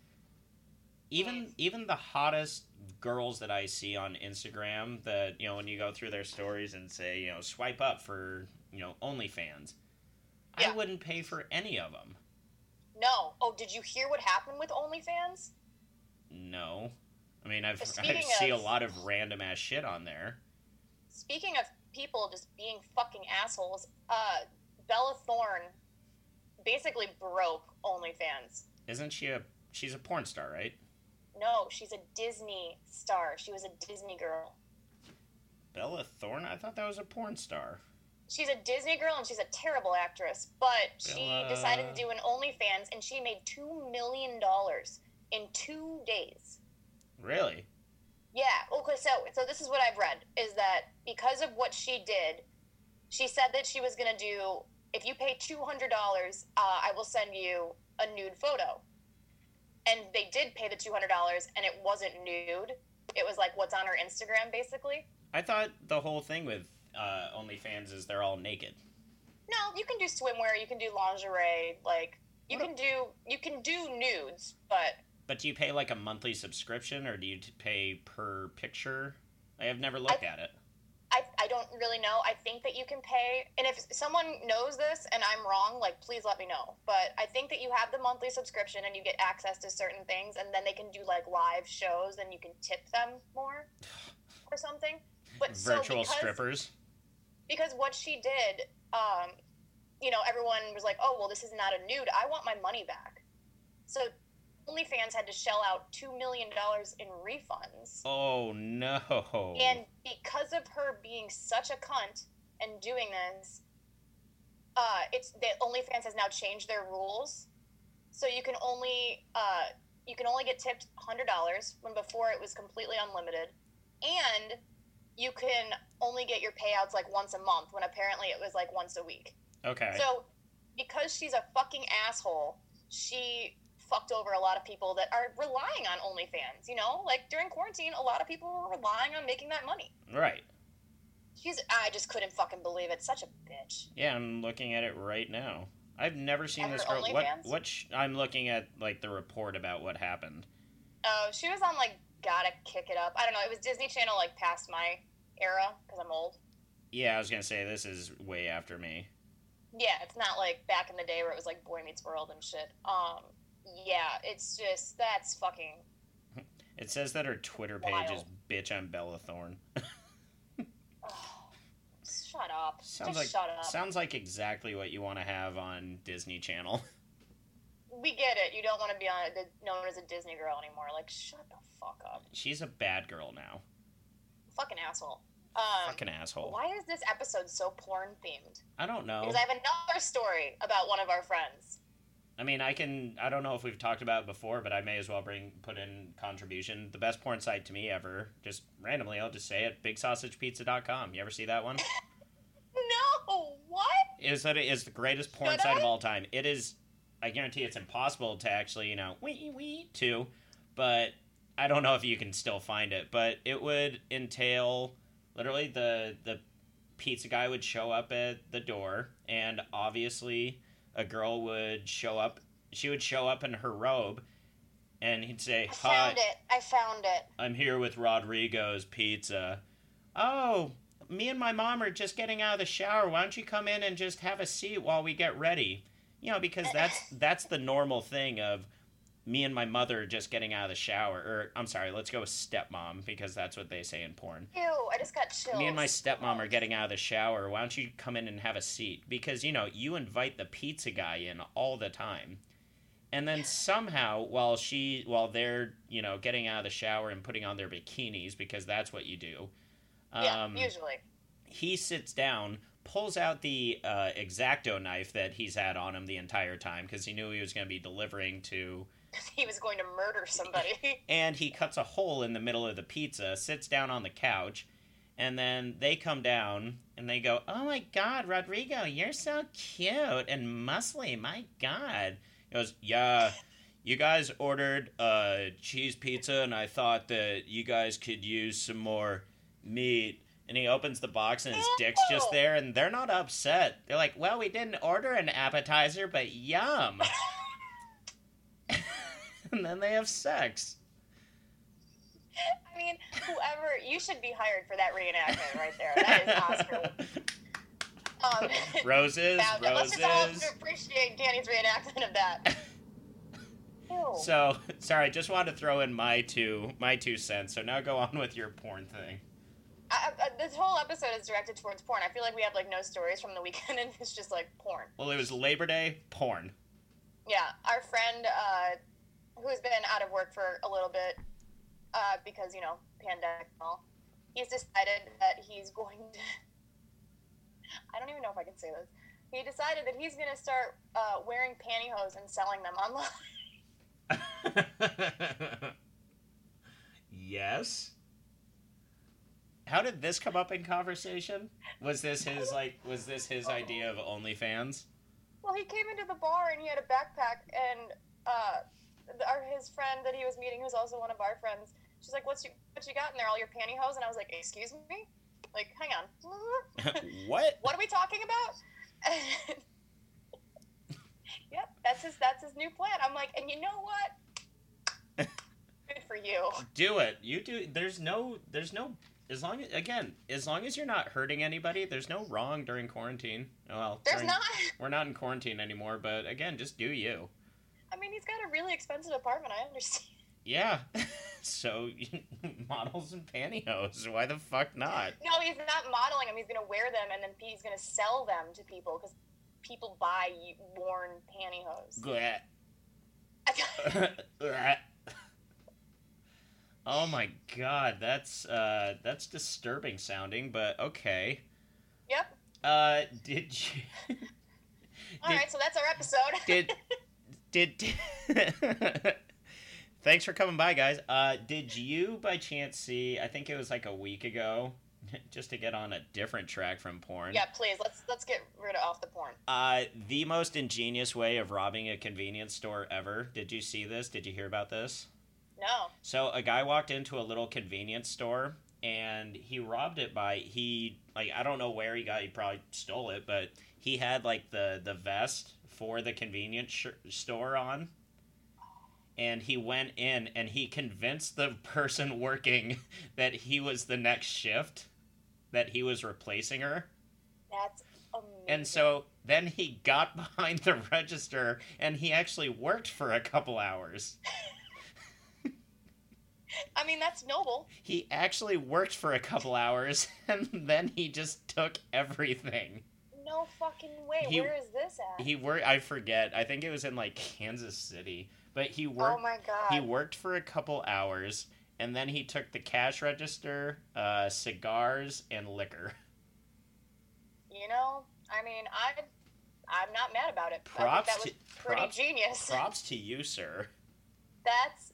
Even even the hottest girls that I see on Instagram, that you know, when you go through their stories and say, you know, swipe up for you know OnlyFans, I wouldn't pay for any of them. No. Oh, did you hear what happened with OnlyFans? No, I mean, I've I see a lot of random ass shit on there. Speaking of people just being fucking assholes, uh, Bella Thorne basically broke OnlyFans. Isn't she a? She's a porn star, right? No, she's a Disney star. She was a Disney girl. Bella Thorne. I thought that was a porn star. She's a Disney girl and she's a terrible actress, but she decided to do an OnlyFans and she made two million dollars in two days. Really? Yeah. Okay. So, so this is what I've read is that because of what she did, she said that she was gonna do. If you pay two hundred dollars, uh, I will send you a nude photo. And they did pay the two hundred dollars, and it wasn't nude. It was like what's on her Instagram, basically. I thought the whole thing with uh, OnlyFans is they're all naked. No, you can do swimwear, you can do lingerie, like you What can do you can do nudes, but But do you pay like a monthly subscription or do you pay per picture? I have never looked at it. I, I don't really know. I think that you can pay, and if someone knows this and I'm wrong, like please let me know. But I think that you have the monthly subscription and you get access to certain things, and then they can do like live shows, and you can tip them more or something. But so Virtual because, strippers. because what she did, um, you know, everyone was like, "Oh, well, this is not a nude. I want my money back." So OnlyFans had to shell out two million dollars in refunds. Oh no. And because of her being such a cunt and doing this, uh, it's the OnlyFans has now changed their rules, so you can only uh, you can only get tipped hundred dollars when before it was completely unlimited, and you can only get your payouts like once a month when apparently it was like once a week. okay. So because she's a fucking asshole, she fucked over a lot of people that are relying on OnlyFans. You know, like during quarantine, a lot of people were relying on making that money. right. She's I just couldn't fucking believe it. Such a bitch. Yeah, I'm looking at it right now. I've never seen this girl. What? What? Sh- I'm looking at like the report about what happened. Oh, she was on like gotta kick it up. I don't know. It was Disney Channel like past my era because I'm old. Yeah, I was gonna say this is way after me. Yeah, it's not like back in the day where it was like Boy Meets World and shit. Um, yeah, it's just that's fucking It says that her Twitter page is bitch. I'm Bella Thorne. shut up. sounds just like shut up. sounds like exactly what you want to have on Disney Channel. we get it. You don't want to be on known as a Disney girl anymore. Like, shut the fuck up, She's a bad girl now. fucking asshole. Um, Fucking asshole. why is this episode so porn themed? I don't know. Because I have another story about one of our friends. I mean, I can. I don't know if we've talked about it before, but I may as well bring put in contribution. The best porn site to me ever, just randomly, I'll just say it: BigSausagePizza.com. You ever see that one? No, what? is that it is the greatest porn Should site I? of all time. It is. I guarantee it's impossible to actually, you know, wee wee to, but I don't know if you can still find it, but it would entail literally the the pizza guy would show up at the door, and obviously a girl would show up. She would show up in her robe, and he'd say, I found it. I found it. I'm here with Rodrigo's Pizza." Oh, me and my mom are just getting out of the shower. Why don't you come in and just have a seat while we get ready? You know, because that's that's the normal thing of me and my mother just getting out of the shower. Or I'm sorry, let's go with stepmom because that's what they say in porn. Ew, I just got chills. Me and my stepmom are getting out of the shower. Why don't you come in and have a seat? Because you know you invite the pizza guy in all the time, and then somehow while she while they're you know getting out of the shower and putting on their bikinis because that's what you do. Yeah, Um, usually. he sits down, pulls out the uh, exacto knife that he's had on him the entire time because he knew he was going to be delivering to, He was going to murder somebody. and he cuts a hole in the middle of the pizza, sits down on the couch, and then they come down and they go, "Oh my God, Rodrigo, you're so cute and muscly. My God." He goes, "Yeah." You guys ordered uh, cheese pizza, and I thought that you guys could use some more meat. And he opens the box, and his dick's just there, and they're not upset. They're like, "Well, we didn't order an appetizer, but yum." and then they have sex. I mean, whoever you should be hired for that reenactment right there. That is Oscar. Um, Roses, found it. Let's just all roses. appreciate Danny's reenactment of that. Ew. So sorry, I just wanted to throw in my two my two cents. So now go on with your porn thing. I, I, this whole episode is directed towards porn. I feel like we have like no stories from the weekend, and it's just like porn. Well, it was Labor Day porn. Yeah, our friend uh, who's been out of work for a little bit uh, because you know pandemic and all, he's decided that he's going to. I don't even know if I can say this. He decided that he's going to start uh, wearing pantyhose and selling them online. yes. How did this come up in conversation? Was this his like? Was this his idea of OnlyFans? Well, he came into the bar and he had a backpack, and uh, our, his friend that he was meeting, who's also one of our friends, she's like, "What's you what you got in there? All your pantyhose?" And I was like, "Excuse me." Like, hang on. what? what are we talking about? yep, that's his that's his new plan. I'm like, and you know what? Good for you. Do it. You do. There's no. There's no. As long as again, as long as you're not hurting anybody, there's no wrong during quarantine. Well, There's during- not. We're not in quarantine anymore, but again, just do you. I mean, he's got a really expensive apartment. I understand. Yeah. so models and pantyhose. Why the fuck not? No, he's not modeling them. He's gonna wear them, and then he's gonna sell them to people because people buy worn pantyhose. Oh my god, that's uh that's disturbing sounding, but okay. yep. Uh did you All Did- right, so that's our episode. did did Thanks for coming by, guys. Uh did you by chance see I think it was like a week ago just to get on a different track from porn. yeah, please let's let's get rid of off the porn. Uh the most ingenious way of robbing a convenience store ever. Did you see this? Did you hear about this? No. So a guy walked into a little convenience store and he robbed it by he like I don't know where he got he probably stole it, but he had like the the vest for the convenience sh- store on. And he went in and he convinced the person working that he was the next shift, that he was replacing her. That's amazing. And so then he got behind the register and he actually worked for a couple hours. I mean, that's noble. He actually worked for a couple hours and then he just took everything. No fucking way. He- Where is this at? He worked I forget. I think it was in like Kansas City, but he worked oh my god. he worked for a couple hours and then he took the cash register, uh, cigars and liquor. You know, I mean, I, I'm not mad about it. Props I think that was to- pretty props- genius. Props to you, sir. That's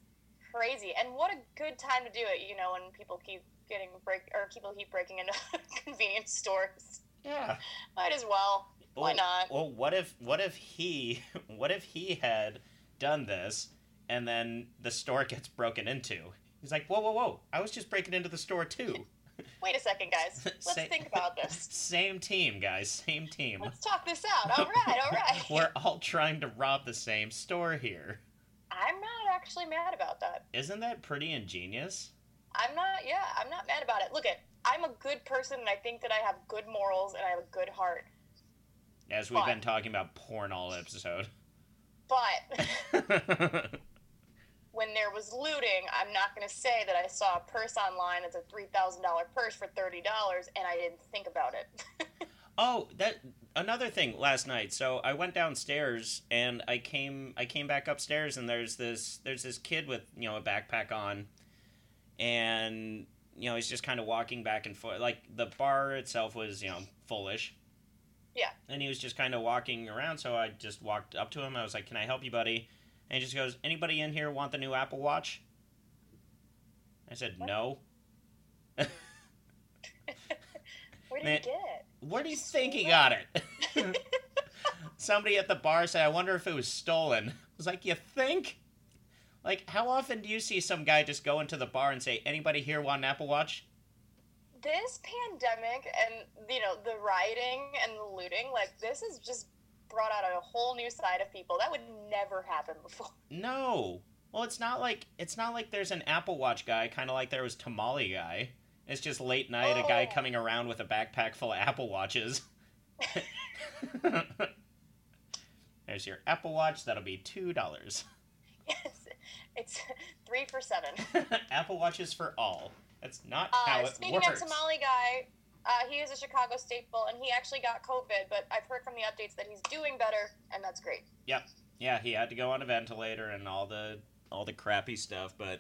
crazy. And what a good time to do it. You know, when people keep getting break or people keep breaking into convenience stores. Yeah. Might as well. Why Well- not? Well, what if what if he what if he had done this and then the store gets broken into? He's like, whoa, whoa, whoa! I was just breaking into the store too. Wait a second, guys. Let's Say- think about this. Same team, guys. Same team. Let's talk this out. All right, all right. We're all trying to rob the same store here. I'm not actually mad about that. Isn't that pretty ingenious? I'm not. Yeah, I'm not mad about it. Look at. I'm a good person, and I think that I have good morals and I have a good heart. As we've Fine. been talking about porn all episode. But when there was looting, I'm not going to say that I saw a purse online that's a three thousand dollar purse for thirty dollars, and I didn't think about it. oh, that another thing last night. So I went downstairs and I came I came back upstairs and there's this there's this kid with, you know, a backpack on and you know, he's just kind of walking back and forth. Like the bar itself was, you know, fullish. Yeah. And he was just kind of walking around, so I just walked up to him. I was like, "Can I help you, buddy?" And he just goes, "Anybody in here want the new Apple Watch?" I said, What? "No." Where did he get it? Where do you think he got it? Somebody at the bar said, I wonder if it was stolen. I was like, You think? Like, how often do you see some guy just go into the bar and say, Anybody here want an Apple Watch? This pandemic and you know the rioting and the looting, like this has just brought out a whole new side of people that would never happen before. No. Well, it's not like it's not like there's an Apple Watch guy, kind of like there was Tamale guy. It's just late night, a guy Oh. coming around with a backpack full of Apple Watches. There's your Apple Watch. That'll be two dollars. Yes, it's three for seven. Apple Watches for all. That's not how Uh, it speaking works. of Tamale guy, uh, he is a Chicago staple, and he actually got COVID. But I've heard from the updates that he's doing better, and that's great. Yep. Yeah, he had to go on a ventilator and all the all the crappy stuff, but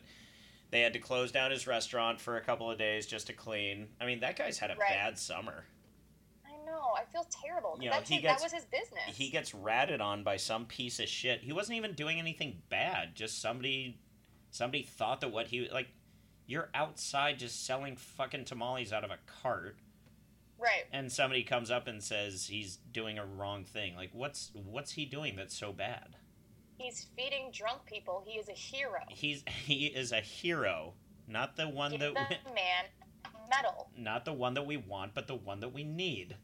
they had to close down his restaurant for a couple of days just to clean. I mean, that guy's had a Right. bad summer. I know. I feel terrible. You know, that's he his, gets- that was his business. He gets ratted on by some piece of shit. He wasn't even doing anything bad. Just somebody somebody thought that what he like you're outside just selling fucking tamales out of a cart right. and somebody comes up and says he's doing a wrong thing. Like what's what's he doing that's so bad? He's feeding drunk people. He is a hero. He's he is a hero, not the one Give that that we, man medal. not the one that we want, but the one that we need.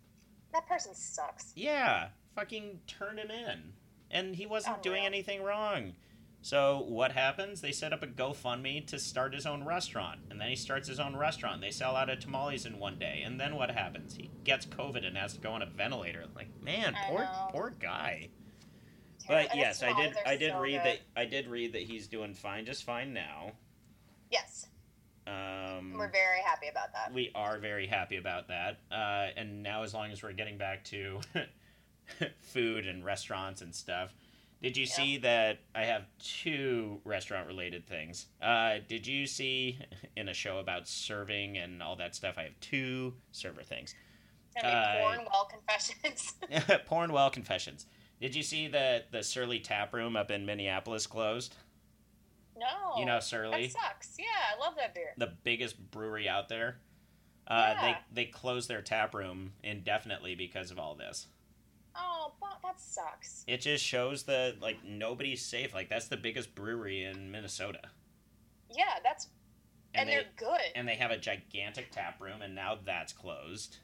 That person sucks. Yeah, fucking turn him in. And he wasn't doing anything wrong. So what happens? They set up a GoFundMe to start his own restaurant, and then he starts his own restaurant. They sell out of tamales in one day, and then what happens? He gets COVID and has to go on a ventilator. Like, man, I poor know. poor guy. Terrible. But And yes, I did. I did so read good. that. I did read that he's doing fine, just fine now. Yes, Um, we're very happy about that. we are very happy about that. Uh, and now, as long as we're getting back to food and restaurants and stuff, did you Yeah. see that I have two restaurant related things? Uh, did you see in a show about serving and all that stuff? I have two server things. Be uh, porn well confessions. Porn well confessions. Did you see that the Surly Tap Room up in Minneapolis closed? No. You know Surly? That sucks. Yeah, I love that beer. the biggest brewery out there. Uh, Yeah. They they closed their tap room indefinitely because of all this. Oh, but that sucks. It just shows that like nobody's safe. Like that's the biggest brewery in Minnesota, Yeah, that's and, and, they they're good. and they have a gigantic tap room, and now that's closed.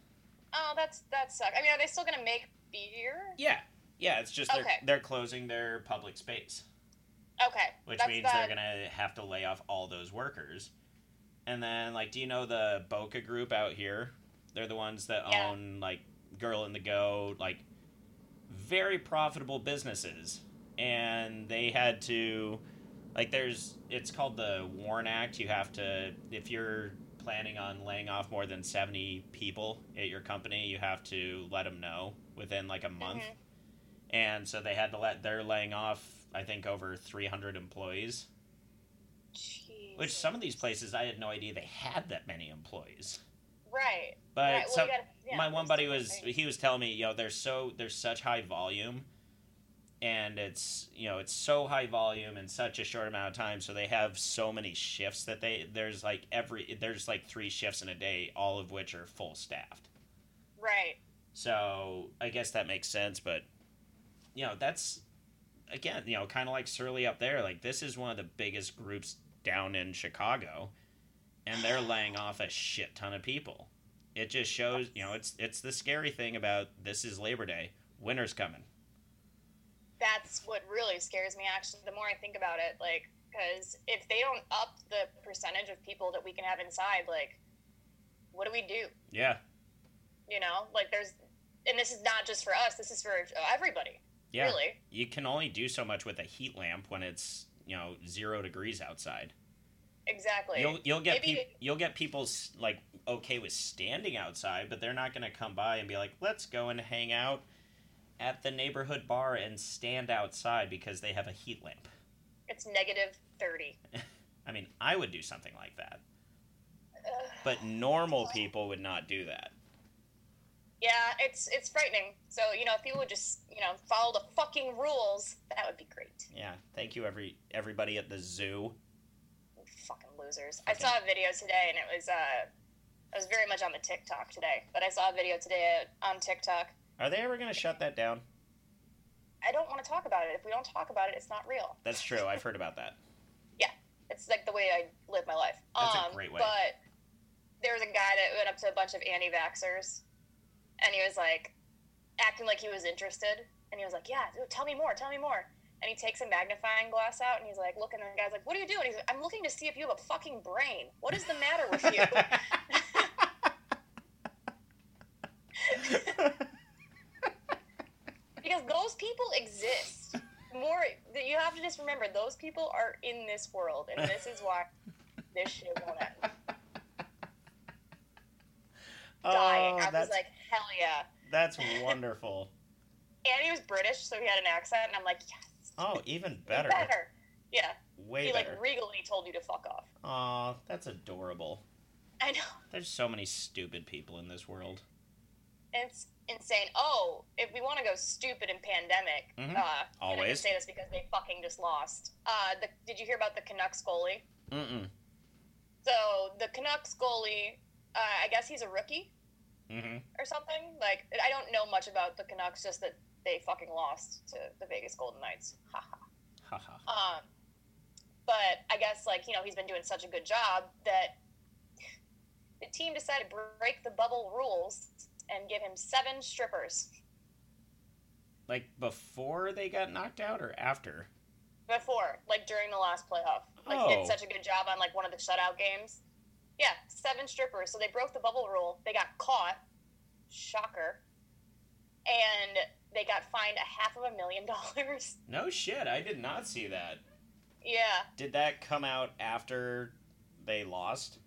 oh, that's that sucks. I mean, are they still gonna make beer? Yeah, yeah. It's just they're they're closing their public space, Okay, which that's means they're gonna have to lay off all those workers. And then like, do you know the Boka Group out here? They're the ones that Yeah. own like Girl in the Go, like very profitable businesses, and they had to like there's it's called the WARN Act. You have to if you're planning on laying off more than 70 people at your company, you have to let them know within like a month. Mhm. And so they had to let they're laying off I think over 300 employees, which some of these places I had no idea they had that many employees. Right. But right. Well, some, gotta, yeah, my one buddy was things. he was telling me you know there's so there's such high volume and it's you know it's so high volume in such a short amount of time so they have so many shifts that they there's like every there's like three shifts in a day all of which are full staffed Right. so i guess that makes sense but you know that's again you know kind of like surly up there like this is one of the biggest groups down in Chicago, and they're laying off a shit ton of people. It just shows, you know, it's it's the scary thing about this is Labor Day. Winter's coming. That's what really scares me. Actually, the more I think about it, like, because if they don't up the percentage of people that we can have inside, like, what do we do? Yeah, You know, like, there's, and this is not just for us. This is for everybody. Yeah. Really. You can only do so much with a heat lamp when it's you know zero degrees outside. Exactly. You'll you'll get Maybe- peop you'll get people like okay with standing outside, but they're not going to come by and be like, "Let's go and hang out at the neighborhood bar and stand outside because they have a heat lamp." It's negative thirty. I mean, I would do something like that, but normal people would not do that. Yeah, it's it's frightening. So you know, if people would just you know follow the fucking rules, that would be great. Yeah, thank you every everybody at the zoo. Fucking losers. I saw a video today, and it was uh, I was very much on the TikTok today, but I saw a video today on TikTok. Are they ever going to shut that down? I don't want to talk about it. If we don't talk about it, it's not real. That's true. I've heard about that. Yeah, it's like the way I live my life. That's a um, great way. But there was a guy that went up to a bunch of anti-vaxxers, and he was like acting like he was interested, and he was like, "Yeah, dude, tell me more, tell me more." And he takes a magnifying glass out, and he's like, looking, and the guy's like, "What are you doing?" He's like, "I'm looking to see if you have a fucking brain. What is the matter with you?" because those people exist. More, you have to just remember those people are in this world, and this is why this shit won't end. Dying. Oh, I was like, hell yeah. that's wonderful. And he was British, so he had an accent, and I'm like, yes. Oh, even better. Better. Yeah. Way he better. like regally told you to fuck off. Aw, that's adorable. I know. There's so many stupid people in this world. It's insane. Oh, if we want to go stupid in pandemic, Mhm. uh, and I Always. say this because they fucking just lost. Uh, the, did you hear about the Canucks goalie? Mm-mm. So the Canucks goalie, uh, I guess he's a rookie Mm-hmm. or something. Like I don't know much about the Canucks, just that they fucking lost to the Vegas Golden Knights. Haha. Haha. Um, but I guess like you know he's been doing such a good job that the team decided to break the bubble rules and give him seven strippers Like before they got knocked out or after? before, like during the last playoff. Like he Oh. did such a good job on like one of the shutout games. Yeah, seven strippers. So they broke the bubble rule. They got caught. Shocker. And they got fined a half of a million dollars. No shit, I did not see that. Yeah. Did that come out after they lost?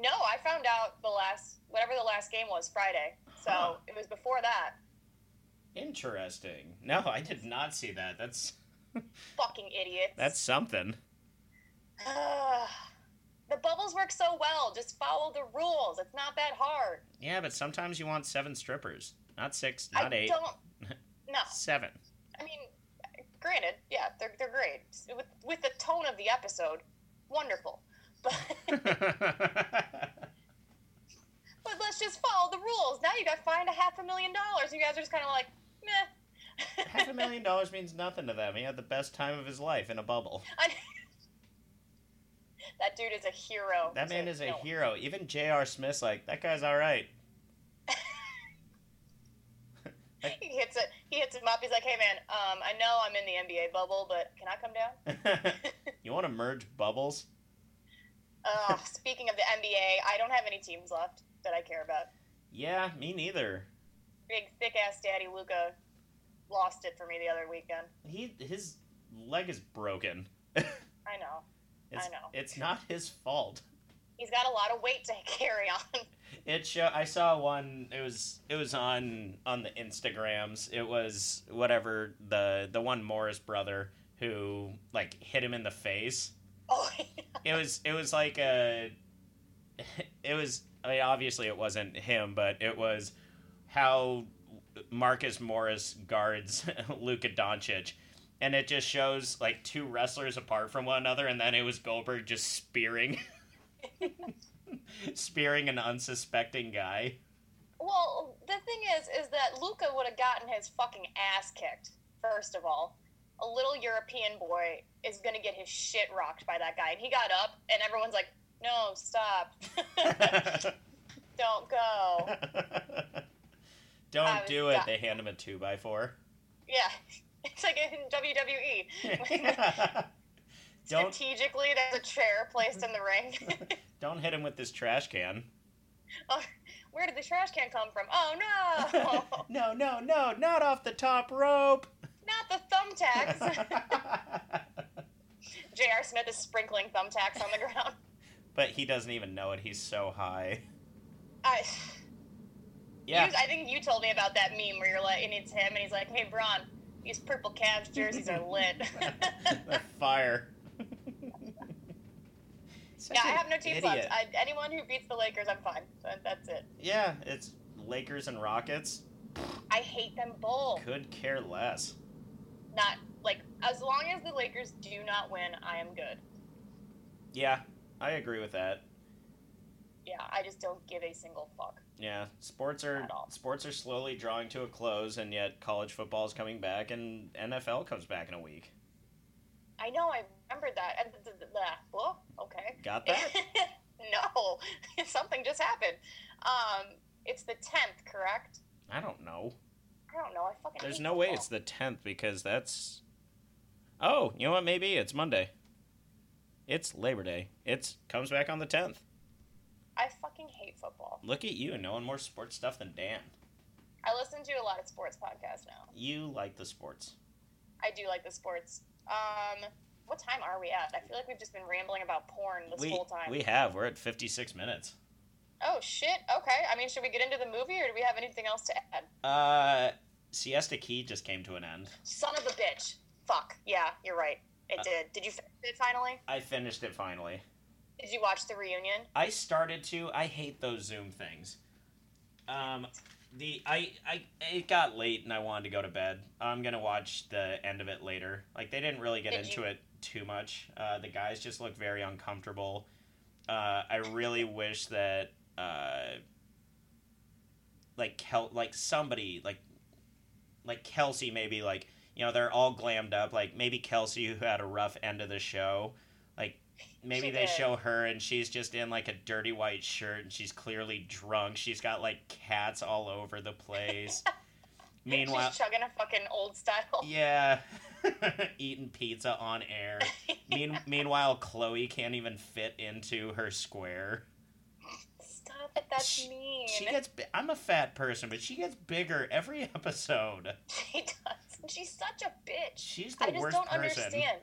No, I found out the last whatever the last game was Friday. So Huh. it was before that. Interesting. No, I did not see that. That's Fucking idiots. that's something. the bubbles work so well. Just follow the rules. It's not that hard. Yeah, but sometimes you want seven strippers, not six, I not eight, don't. No, seven. I mean, granted, yeah, they're they're great with with the tone of the episode, wonderful. But but let's just follow the rules. Now you got fined a half a million dollars. You guys are just kind of like, meh. Half a million dollars means nothing to them. He had the best time of his life in a bubble. I- that dude is a hero. That man So, is a no. hero. Even J.R. Smith's like, that guy's all right. He hits it. He hits him up. He's like, "Hey, man, um, I know I'm in the NBA bubble, but can I come down?" you want to merge bubbles? Uh, speaking of the NBA, I don't have any teams left that I care about. Yeah, me neither. Big thick ass daddy Luka lost it for me the other weekend. He his leg is broken. I know. It's, I know. It's not his fault. He's got a lot of weight to carry on. It show. I saw one. It was. It was on on the Instagrams. It was whatever the the one Morris brother who like hit him in the face. oh, It was. It was like a. It was. I mean, obviously it wasn't him, but it was how Marcus Morris guards Luka Doncic. And it just shows like two wrestlers apart from one another, and then it was Goldberg just spearing, spearing an unsuspecting guy. well, the thing is, is that Luka would have gotten his fucking ass kicked first of all, a little European boy is gonna get his shit rocked by that guy. And he got up, and everyone's like, "No, stop! Don't go." Don't do it. They hand him a two by four. Yeah, it's like in WWE. Strategically, there's a chair placed in the ring. don't hit him with this trash can. oh, where did the trash can come from? Oh no! no, no, no, not off the top rope. Not the thumbtacks. J.R. Smith is sprinkling thumbtacks on the ground. but he doesn't even know it. He's so high. I, Yeah. you- I think you told me about that meme where you're like, and it's him, and he's like, "Hey, Bron, these purple Cavs jerseys are lit." They're fire. Such yeah, I have no teams idiot. left. I, anyone who beats the Lakers, I'm fine. So that's it. Yeah, it's Lakers and Rockets. I hate them both. Could care less. Not like as long as the Lakers do not win, I am good. Yeah, I agree with that. Yeah, I just don't give a single fuck. Yeah, sports are sports are slowly drawing to a close, and yet college football is coming back, and NFL comes back in a week. I know, I remembered that. And th- th- th- well, okay. Got that? no, something just happened. Um, it's the tenth, correct? I don't know. I don't know. I fucking. There's no way it's the tenth because that's. Oh, you know what? Maybe it's Monday. It's Labor Day. It's comes back on the tenth. I fucking hate football. Look at you knowing more sports stuff than Dan. I listen to a lot of sports podcasts now. You like the sports. I do like the sports. Um, what time are we at? I feel like we've just been rambling about porn this we whole time. we have. We're at fifty six minutes. Oh shit. Okay. I mean, should we get into the movie, or do we have anything else to add? Uh, Siesta Key just came to an end. Son of a bitch. Fuck. Yeah, you're right. It Uh, did. Did you finish it finally? I finished it finally. Did you watch the reunion? I started to. I hate those Zoom things. Um, the I I it got late and I wanted to go to bed. I'm gonna watch the end of it later. Like they didn't really get Did into you- it too much. Uh, the guys just looked very uncomfortable. Uh, I really wish that uh, like Kel like somebody like like Kelsey maybe like you know they're all glammed up like maybe Kelsey who had a rough end of the show like maybe She they did. show her and she's just in like a dirty white shirt and she's clearly drunk she's got like cats all over the place meanwhile She's chugging a fucking old style. yeah eating pizza on air mean, meanwhile chloe can't even fit into her square Stop it. That's She- mean. she gets i'm a fat person but she gets bigger every episode She does. She's such a bitch. she's the I just worst don't person understand.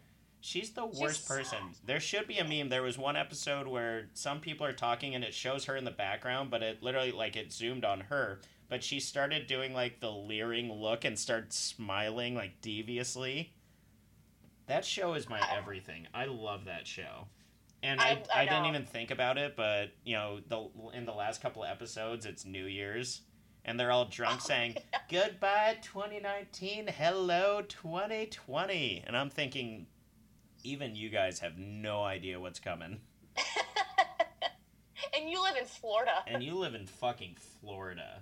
She's the She's worst person. soft. There should be a meme. There was one episode where some people are talking and it shows her in the background, but it literally like it zoomed on her. But she started doing like the leering look and started smiling like deviously. That show is my everything. I love that show. And I- I, I I, didn't even think about it, but you know, the in the last couple of episodes, it's New Year's, and they're all drunk Oh, saying goodbye 2019, hello 2020, and I'm thinking, even you guys have no idea what's coming, and you live in Florida. and you live in fucking Florida,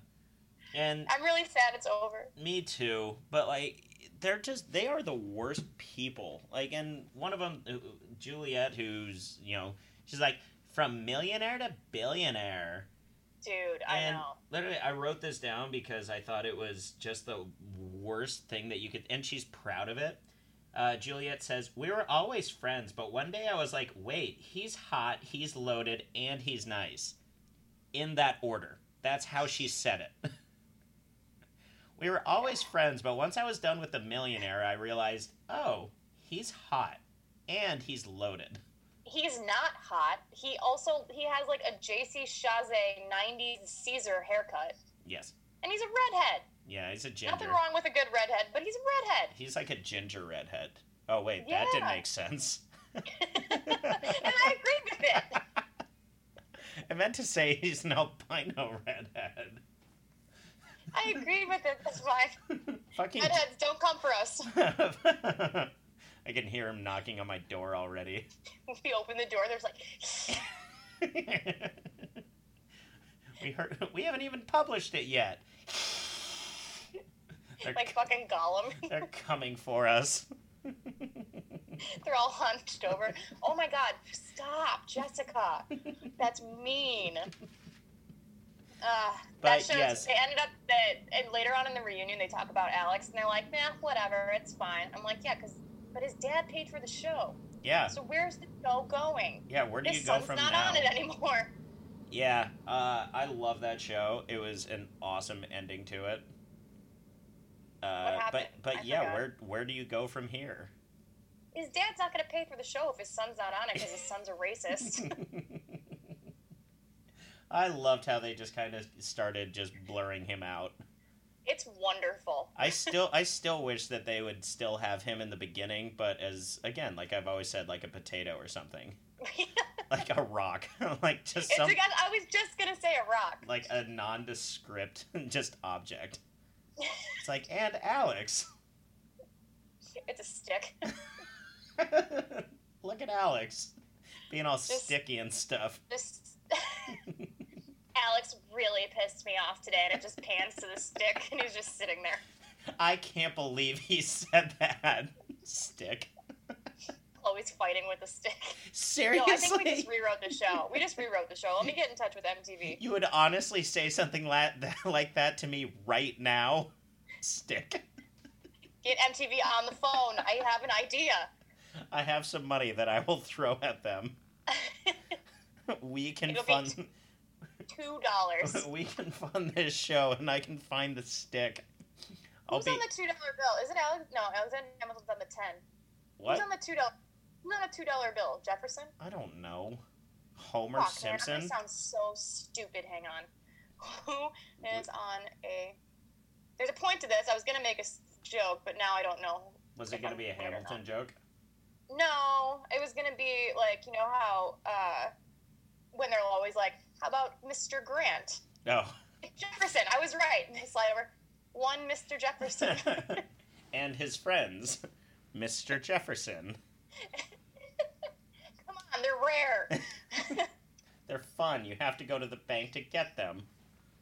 and I'm really sad it's over. Me too, but like they're just they are the worst people. Like, and one of them, uh, Juliet, who's you know, she's like from millionaire to billionaire. Dude, I and know. literally, I wrote this down because I thought it was just the worst thing that you could, and she's proud of it. Uh, Juliet says, We were always friends, but one day I was like, wait, he's hot, he's loaded, and he's nice. In that order. That's how she said it. we were always friends, but once I was done with the millionaire, I realized, oh, he's hot, and he's loaded. He's not hot. He also he has like a JC Chasez 90s Caesar haircut. Yes. And he's a redhead. Yeah, he's a ginger. Nothing wrong with a good redhead, but he's a redhead. He's like a ginger redhead. Oh wait, that didn't make sense. and I agree with it. I meant to say he's an albino redhead. I agree with it. That's fine. Fucking. Redheads, don't come for us. I can hear him knocking on my door already. We open the door, there's like, we heard. We haven't even published it yet. Like fucking Gollum. they're coming for us. They're all hunched over. Oh my god, stop, Jessica. That's mean. Uh, But that shows yes. they ended up that and later on in the reunion they talk about Alex and they're like, nah, whatever, it's fine. I'm like, yeah, because but his dad paid for the show. yeah, So where's the show going? yeah. Where do His you go son's from not now? on it anymore. Yeah, uh, I love that show. It was an awesome ending to it. Uh, happened? But I but yeah, forgot. where where do you go from here? His dad's not going to pay for the show if his son's not on it because his son's a racist. I loved how they just kind of started just blurring him out. it's wonderful. I still I still wish that they would still have him in the beginning, but as again, like I've always said, like a potato or something, like a rock, like just some I was just gonna say a rock. like a nondescript just object. It's like and Alex. It's a stick. Look at Alex being all Just- sticky and stuff. Just Alex really pissed me off today, and it just pans to the stick, and he's just sitting there. I can't believe he said that. Stick. Chloe's fighting with the stick. No, Seriously? I think we just rewrote the show. We just rewrote the show. Let me get in touch with MTV. you would honestly say something like that to me right now? Stick. Get MTV on the phone. I have an idea. I have some money that I will throw at them. We can It'll fund Two dollars. we can fund this show and I can find the stick. I'll Who's be on the two dollar bill? Is it Alex? No, Alexander Hamilton's on the ten. what? Who's on the two dollar? On a two dollar bill? Jefferson. I don't know. Homer Fuck, man, Simpson? that sounds so stupid. Hang on. Who is on a? There's a point to this. I was gonna make a joke, but now I don't know. Was it going to I'm be a Hamilton joke? No, it was gonna be like you know how uh, when they're always like, "How about Mr. Grant?" No. Jefferson. I was right. And they slide over. One Mr. Jefferson. and his friends, Mr. Jefferson. Come on, they're rare. They're fun. You have to go to the bank to get them.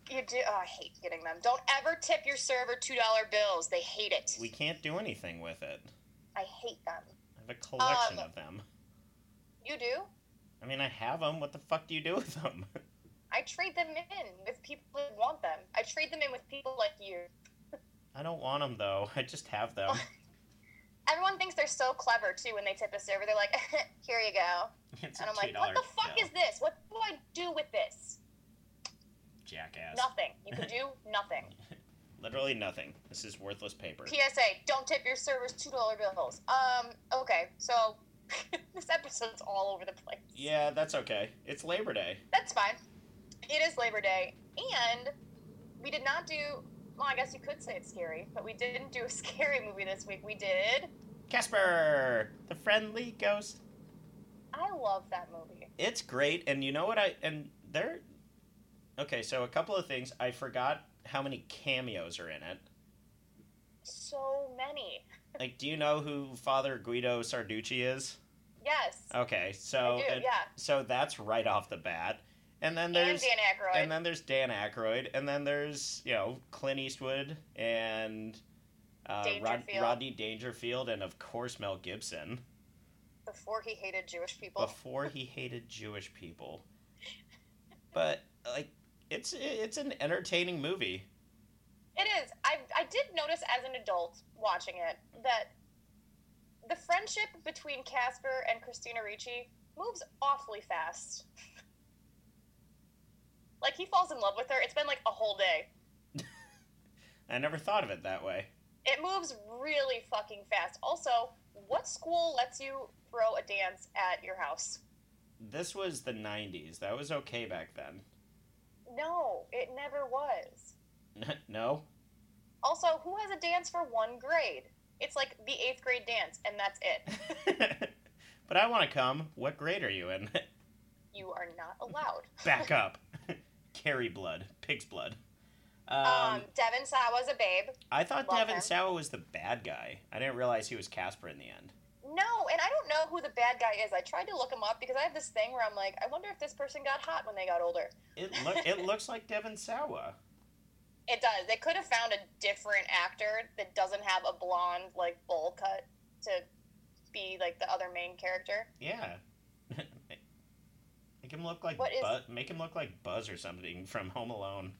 You do. Oh, I hate getting them. Don't ever tip your server two dollar bills. They hate it. We can't do anything with it. I hate them. I have a collection Um, of them. You do? I mean, I have them. What the fuck do you do with them? I trade them in with people that want them. I trade them in with people like you. I don't want them though. I just have them. Everyone thinks they're so clever too when they tip a server. They're like, "Here you go," It's and I'm like, "What the fuck bill. is this? What do I do with this? Jackass. Nothing. You can do nothing." Literally nothing. This is worthless paper. PSA: Don't tip your servers two dollar bills. Um. Okay. So this episode's all over the place. Yeah, that's okay. It's Labor Day. That's fine. It is Labor Day, and we did not do. Well, I guess you could say it's scary, but we didn't do a scary movie this week. We did. Casper, the friendly ghost. I love that movie. It's great, and you know what I and there. Okay, so a couple of things. I forgot how many cameos are in it. So many. Like, do you know who Father Guido Sarducci is? Yes. Okay, so do. and- yeah. so that's right off the bat, and then And there's Dan Aykroyd. and then there's Dan Aykroyd, and then there's you know Clint Eastwood and uh, Rod, Rodney Dangerfield, and of course Mel Gibson. before he hated Jewish people. Before he hated Jewish people, but like it's it's an entertaining movie. It is. I I did notice as an adult watching it that the friendship between Casper and Christina Ricci moves awfully fast. like he falls in love with her. It's been like a whole day. I never thought of it that way. It moves really fucking fast. Also, what school lets you throw a dance at your house? This was the '90s. That was okay back then. No, it never was. no, Also, who has a dance for one grade? It's like the eighth grade dance, and that's it. but I want to come. What grade are you in? You are not allowed. Back up. Carry blood. Pig's blood. Um, Um, Devon Sawa's a babe. I thought love Devon him. Sawa was the bad guy. I didn't realize he was Casper in the end. No, and I don't know who the bad guy is. I tried to look him up because I have this thing where I'm like, I wonder if this person got hot when they got older. It look it looks like Devon Sawa. It does. They could have found a different actor that doesn't have a blonde like bowl cut to be like the other main character. Yeah. Make him look like What is- Buzz. Make him look like Buzz or something from Home Alone.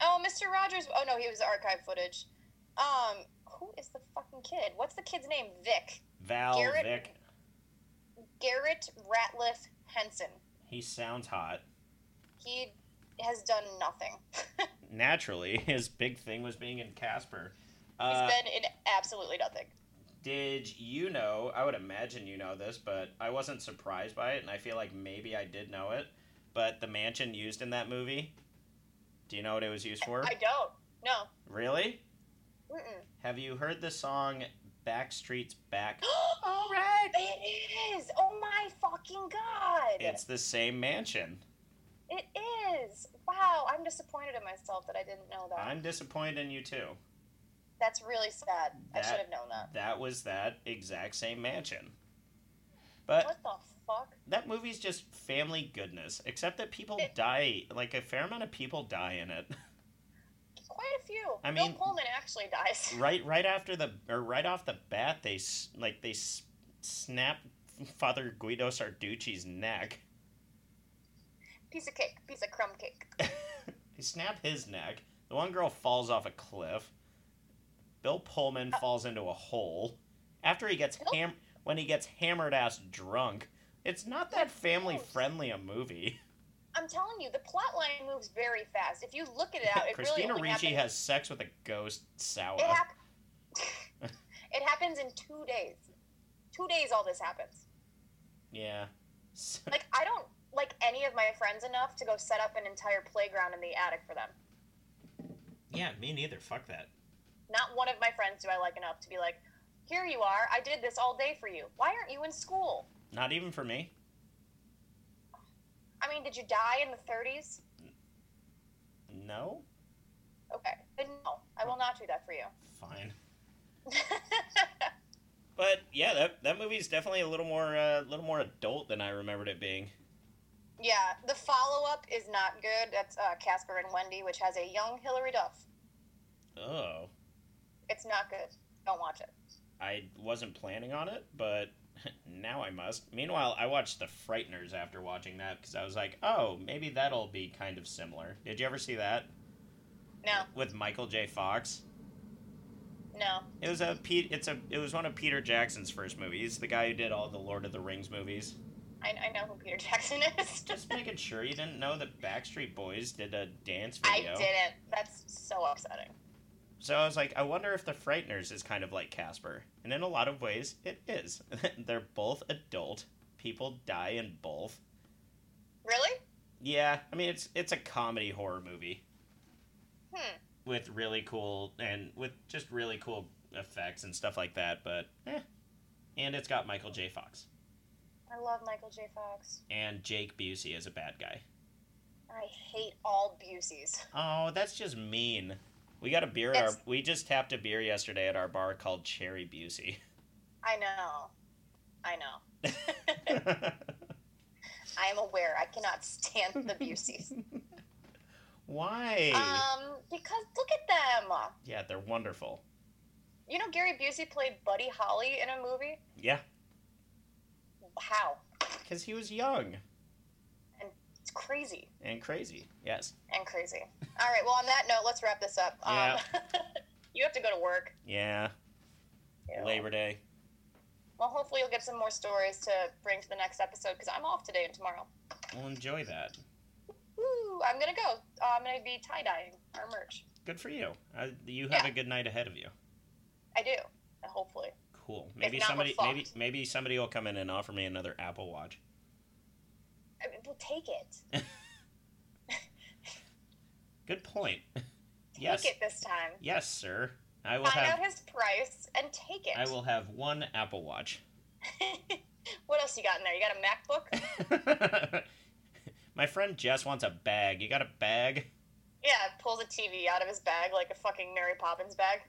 Oh, Mr. Rogers. Oh no, he was archive footage. Um, who is the fucking kid? What's the kid's name? Vic. Val Garrett- Vic. Garrett Ratliff Henson. He sounds hot. He has done nothing. Naturally, his big thing was being in Casper. He's been in absolutely nothing. Did you know? I would imagine you know this, but I wasn't surprised by it, and I feel like maybe I did know it. But the mansion used in that movie, do you know what it was used for? I don't. No. Really? Mm-mm. Have you heard the song Backstreet's Back? OH All right. It is. Oh my fucking god. It's the same mansion. It is. Wow. I'm disappointed in myself that I didn't know that. I'm disappointed in you too. That's really sad. I should have known that. That was that exact same mansion. But What the fuck? that movie's just family goodness, except that people It- die. Like a fair amount of people die in it. Quite a few. I Bill mean- Pullman actually dies. right, right after the or right off the bat, they like they snap Father Guido Sarducci's neck. Piece of cake. Piece of crumb cake. they snap his neck. The one girl falls off a cliff. Bill Pullman uh, falls into a hole. After he gets ham when he gets hammered ass drunk. It's not that family friendly a movie. I'm telling you, the plot line moves very fast. If you look at it out, it Christina really Ricci happens, has sex with a ghost sour. It, hap- it happens in two days. Two days, all this happens. Yeah. Like I don't like any of my friends enough to go set up an entire playground in the attic for them. yeah, me neither. Fuck that. Not one of my friends do I like enough to be like, "Here you are. I did this all day for you. Why aren't you in school?" Not even for me. I mean, did you die in the 30s? No? Okay, then no, I will not do that for you. Fine. But yeah, that that movie's definitely a little more a uh, little more adult than I remembered it being. yeah, the follow up is not good. That's uh, Casper and Wendy, which has a young Hilary Duff. Oh. It's not good. Don't watch it. I wasn't planning on it, but now I must. Meanwhile, I watched The Frighteners after watching that because I was like, oh, maybe that'll be kind of similar. Did you ever see that No, with Michael J. Fox? no. It was a Pete. It's a. It was one of Peter Jackson's first movies. The guy who did all the Lord of the Rings movies. I, I know who Peter Jackson is. Just making sure you didn't know that Backstreet Boys did a dance video. I didn't. That's so upsetting. So I was like, I wonder if the Frighteners is kind of like Casper, and in a lot of ways, it is. They're both adult. People die in both. Really? Yeah, I mean it's it's a comedy horror movie Hmm. with really cool and with just really cool effects and stuff like that. But eh. and it's got Michael J. Fox I love Michael J. Fox. and Jake Busey is a bad guy. I hate all Buseys. Oh, that's just mean. We got a beer at our. We just tapped a beer yesterday at our bar called Cherry Busey. I know. I know. I am aware. I cannot stand the Buseys. Why? Um, because look at them. yeah, they're wonderful. You know, Gary Busey played Buddy Holly in a movie. Yeah, How? because he was young crazy and crazy. Yes. and crazy. All right. Well, on that note, let's wrap this up. Um, you have to go to work. Yeah. Labor Day. Well, hopefully you'll get some more stories to bring to the next episode because I'm off today and tomorrow. We'll enjoy that. Woo! I'm gonna go. Uh, I'm gonna be tie dyeing our merch. Good for you. Uh, you have Yeah. a good night ahead of you. I do. Hopefully. Cool. Maybe not, somebody maybe maybe somebody will come in and offer me another Apple Watch. I mean, we'll take it. Good point. Take yes. it this time. Yes, sir. I will Find have out his price and take it. I will have one Apple Watch. what else you got in there? You got a MacBook? My friend Jess wants a bag. You got a bag? yeah, pulls a TV out of his bag like a fucking Mary Poppins bag.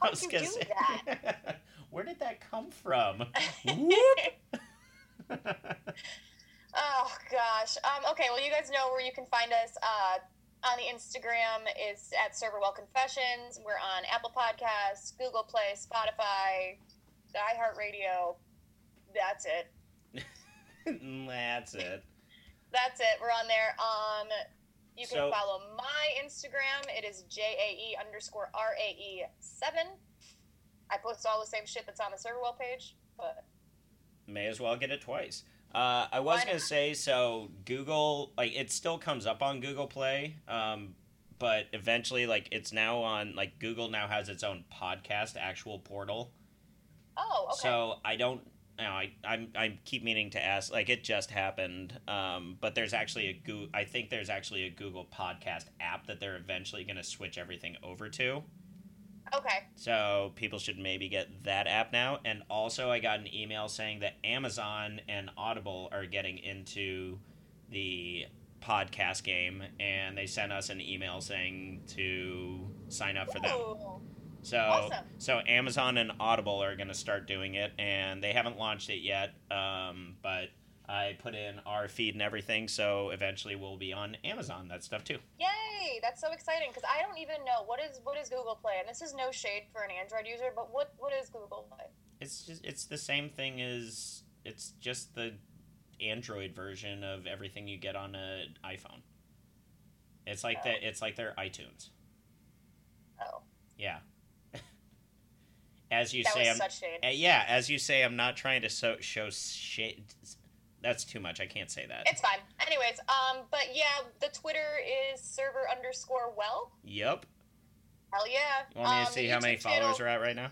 How'd was you do say- that? Where did that come from? Oh gosh. Um, okay. Well, you guys know where you can find us. Uh, on the Instagram is at Serverwell Confessions. We're on Apple Podcasts, Google Play, Spotify, iHeartRadio, That's it. That's it. That's it. We're on there. Um, you can So- follow my Instagram. It is J A E underscore R A E seven. I post all the same shit that's on the Serverwell page, but May as well get it twice. Uh, I was gonna say so. Google like it still comes up on Google Play, um, but eventually like it's now on like Google now has its own podcast actual portal. oh, okay. So I don't. You know, I I'm I keep meaning to ask. Like it just happened, um, but there's actually a Google. I think there's actually a Google Podcast app that they're eventually going to switch everything over to. Okay. So people should maybe get that app now. And also, I got an email saying that Amazon and Audible are getting into the podcast game, and they sent us an email saying to sign up for them. Ooh. So, Awesome. so Amazon and Audible are going to start doing it, and they haven't launched it yet. Um, but I put in our feed and everything, so eventually we'll be on Amazon. That stuff too. Yay! That's so exciting because I don't even know what is what is Google Play, and this is no shade for an Android user, but what what is Google Play? It's just it's the same thing as it's just the Android version of everything you get on an iPhone. It's like Oh. that. It's like their iTunes. Oh, Yeah. as you that say, was I'm such shade. yeah. As you say, I'm not trying to so, show shade. That's too much. I can't say that. It's fine. Anyways, um, but yeah, the Twitter is server underscore well. Yep. Hell yeah. You want me Um, to see the how many followers channel, are at right now?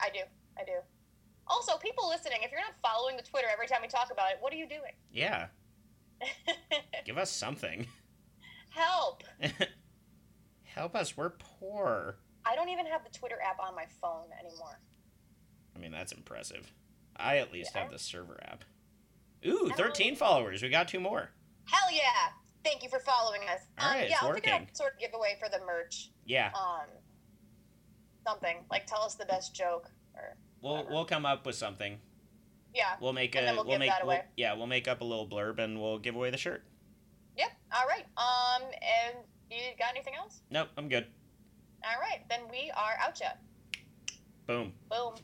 I do. I do. Also, people listening, if you're not following the Twitter every time we talk about it, what are you doing? Yeah. Give us something. Help! Help us. We're poor. I don't even have the Twitter app on my phone anymore. I mean, that's impressive. I at least Yeah. have the server app. Ooh, don't 13 followers. We got two more. Hell yeah! Thank you for following us. All right, yeah, it's I'll figure working. out sort of giveaway for the merch. Yeah. Um, something like tell us the best joke or We'll whatever. we'll come up with something. yeah. We'll make a we'll give make that we'll- yeah, we'll make up a little blurb and we'll give away the shirt. Yep. All right. Um, and you got anything else? Nope, I'm good. All right, then we are out ya. Boom. Boom.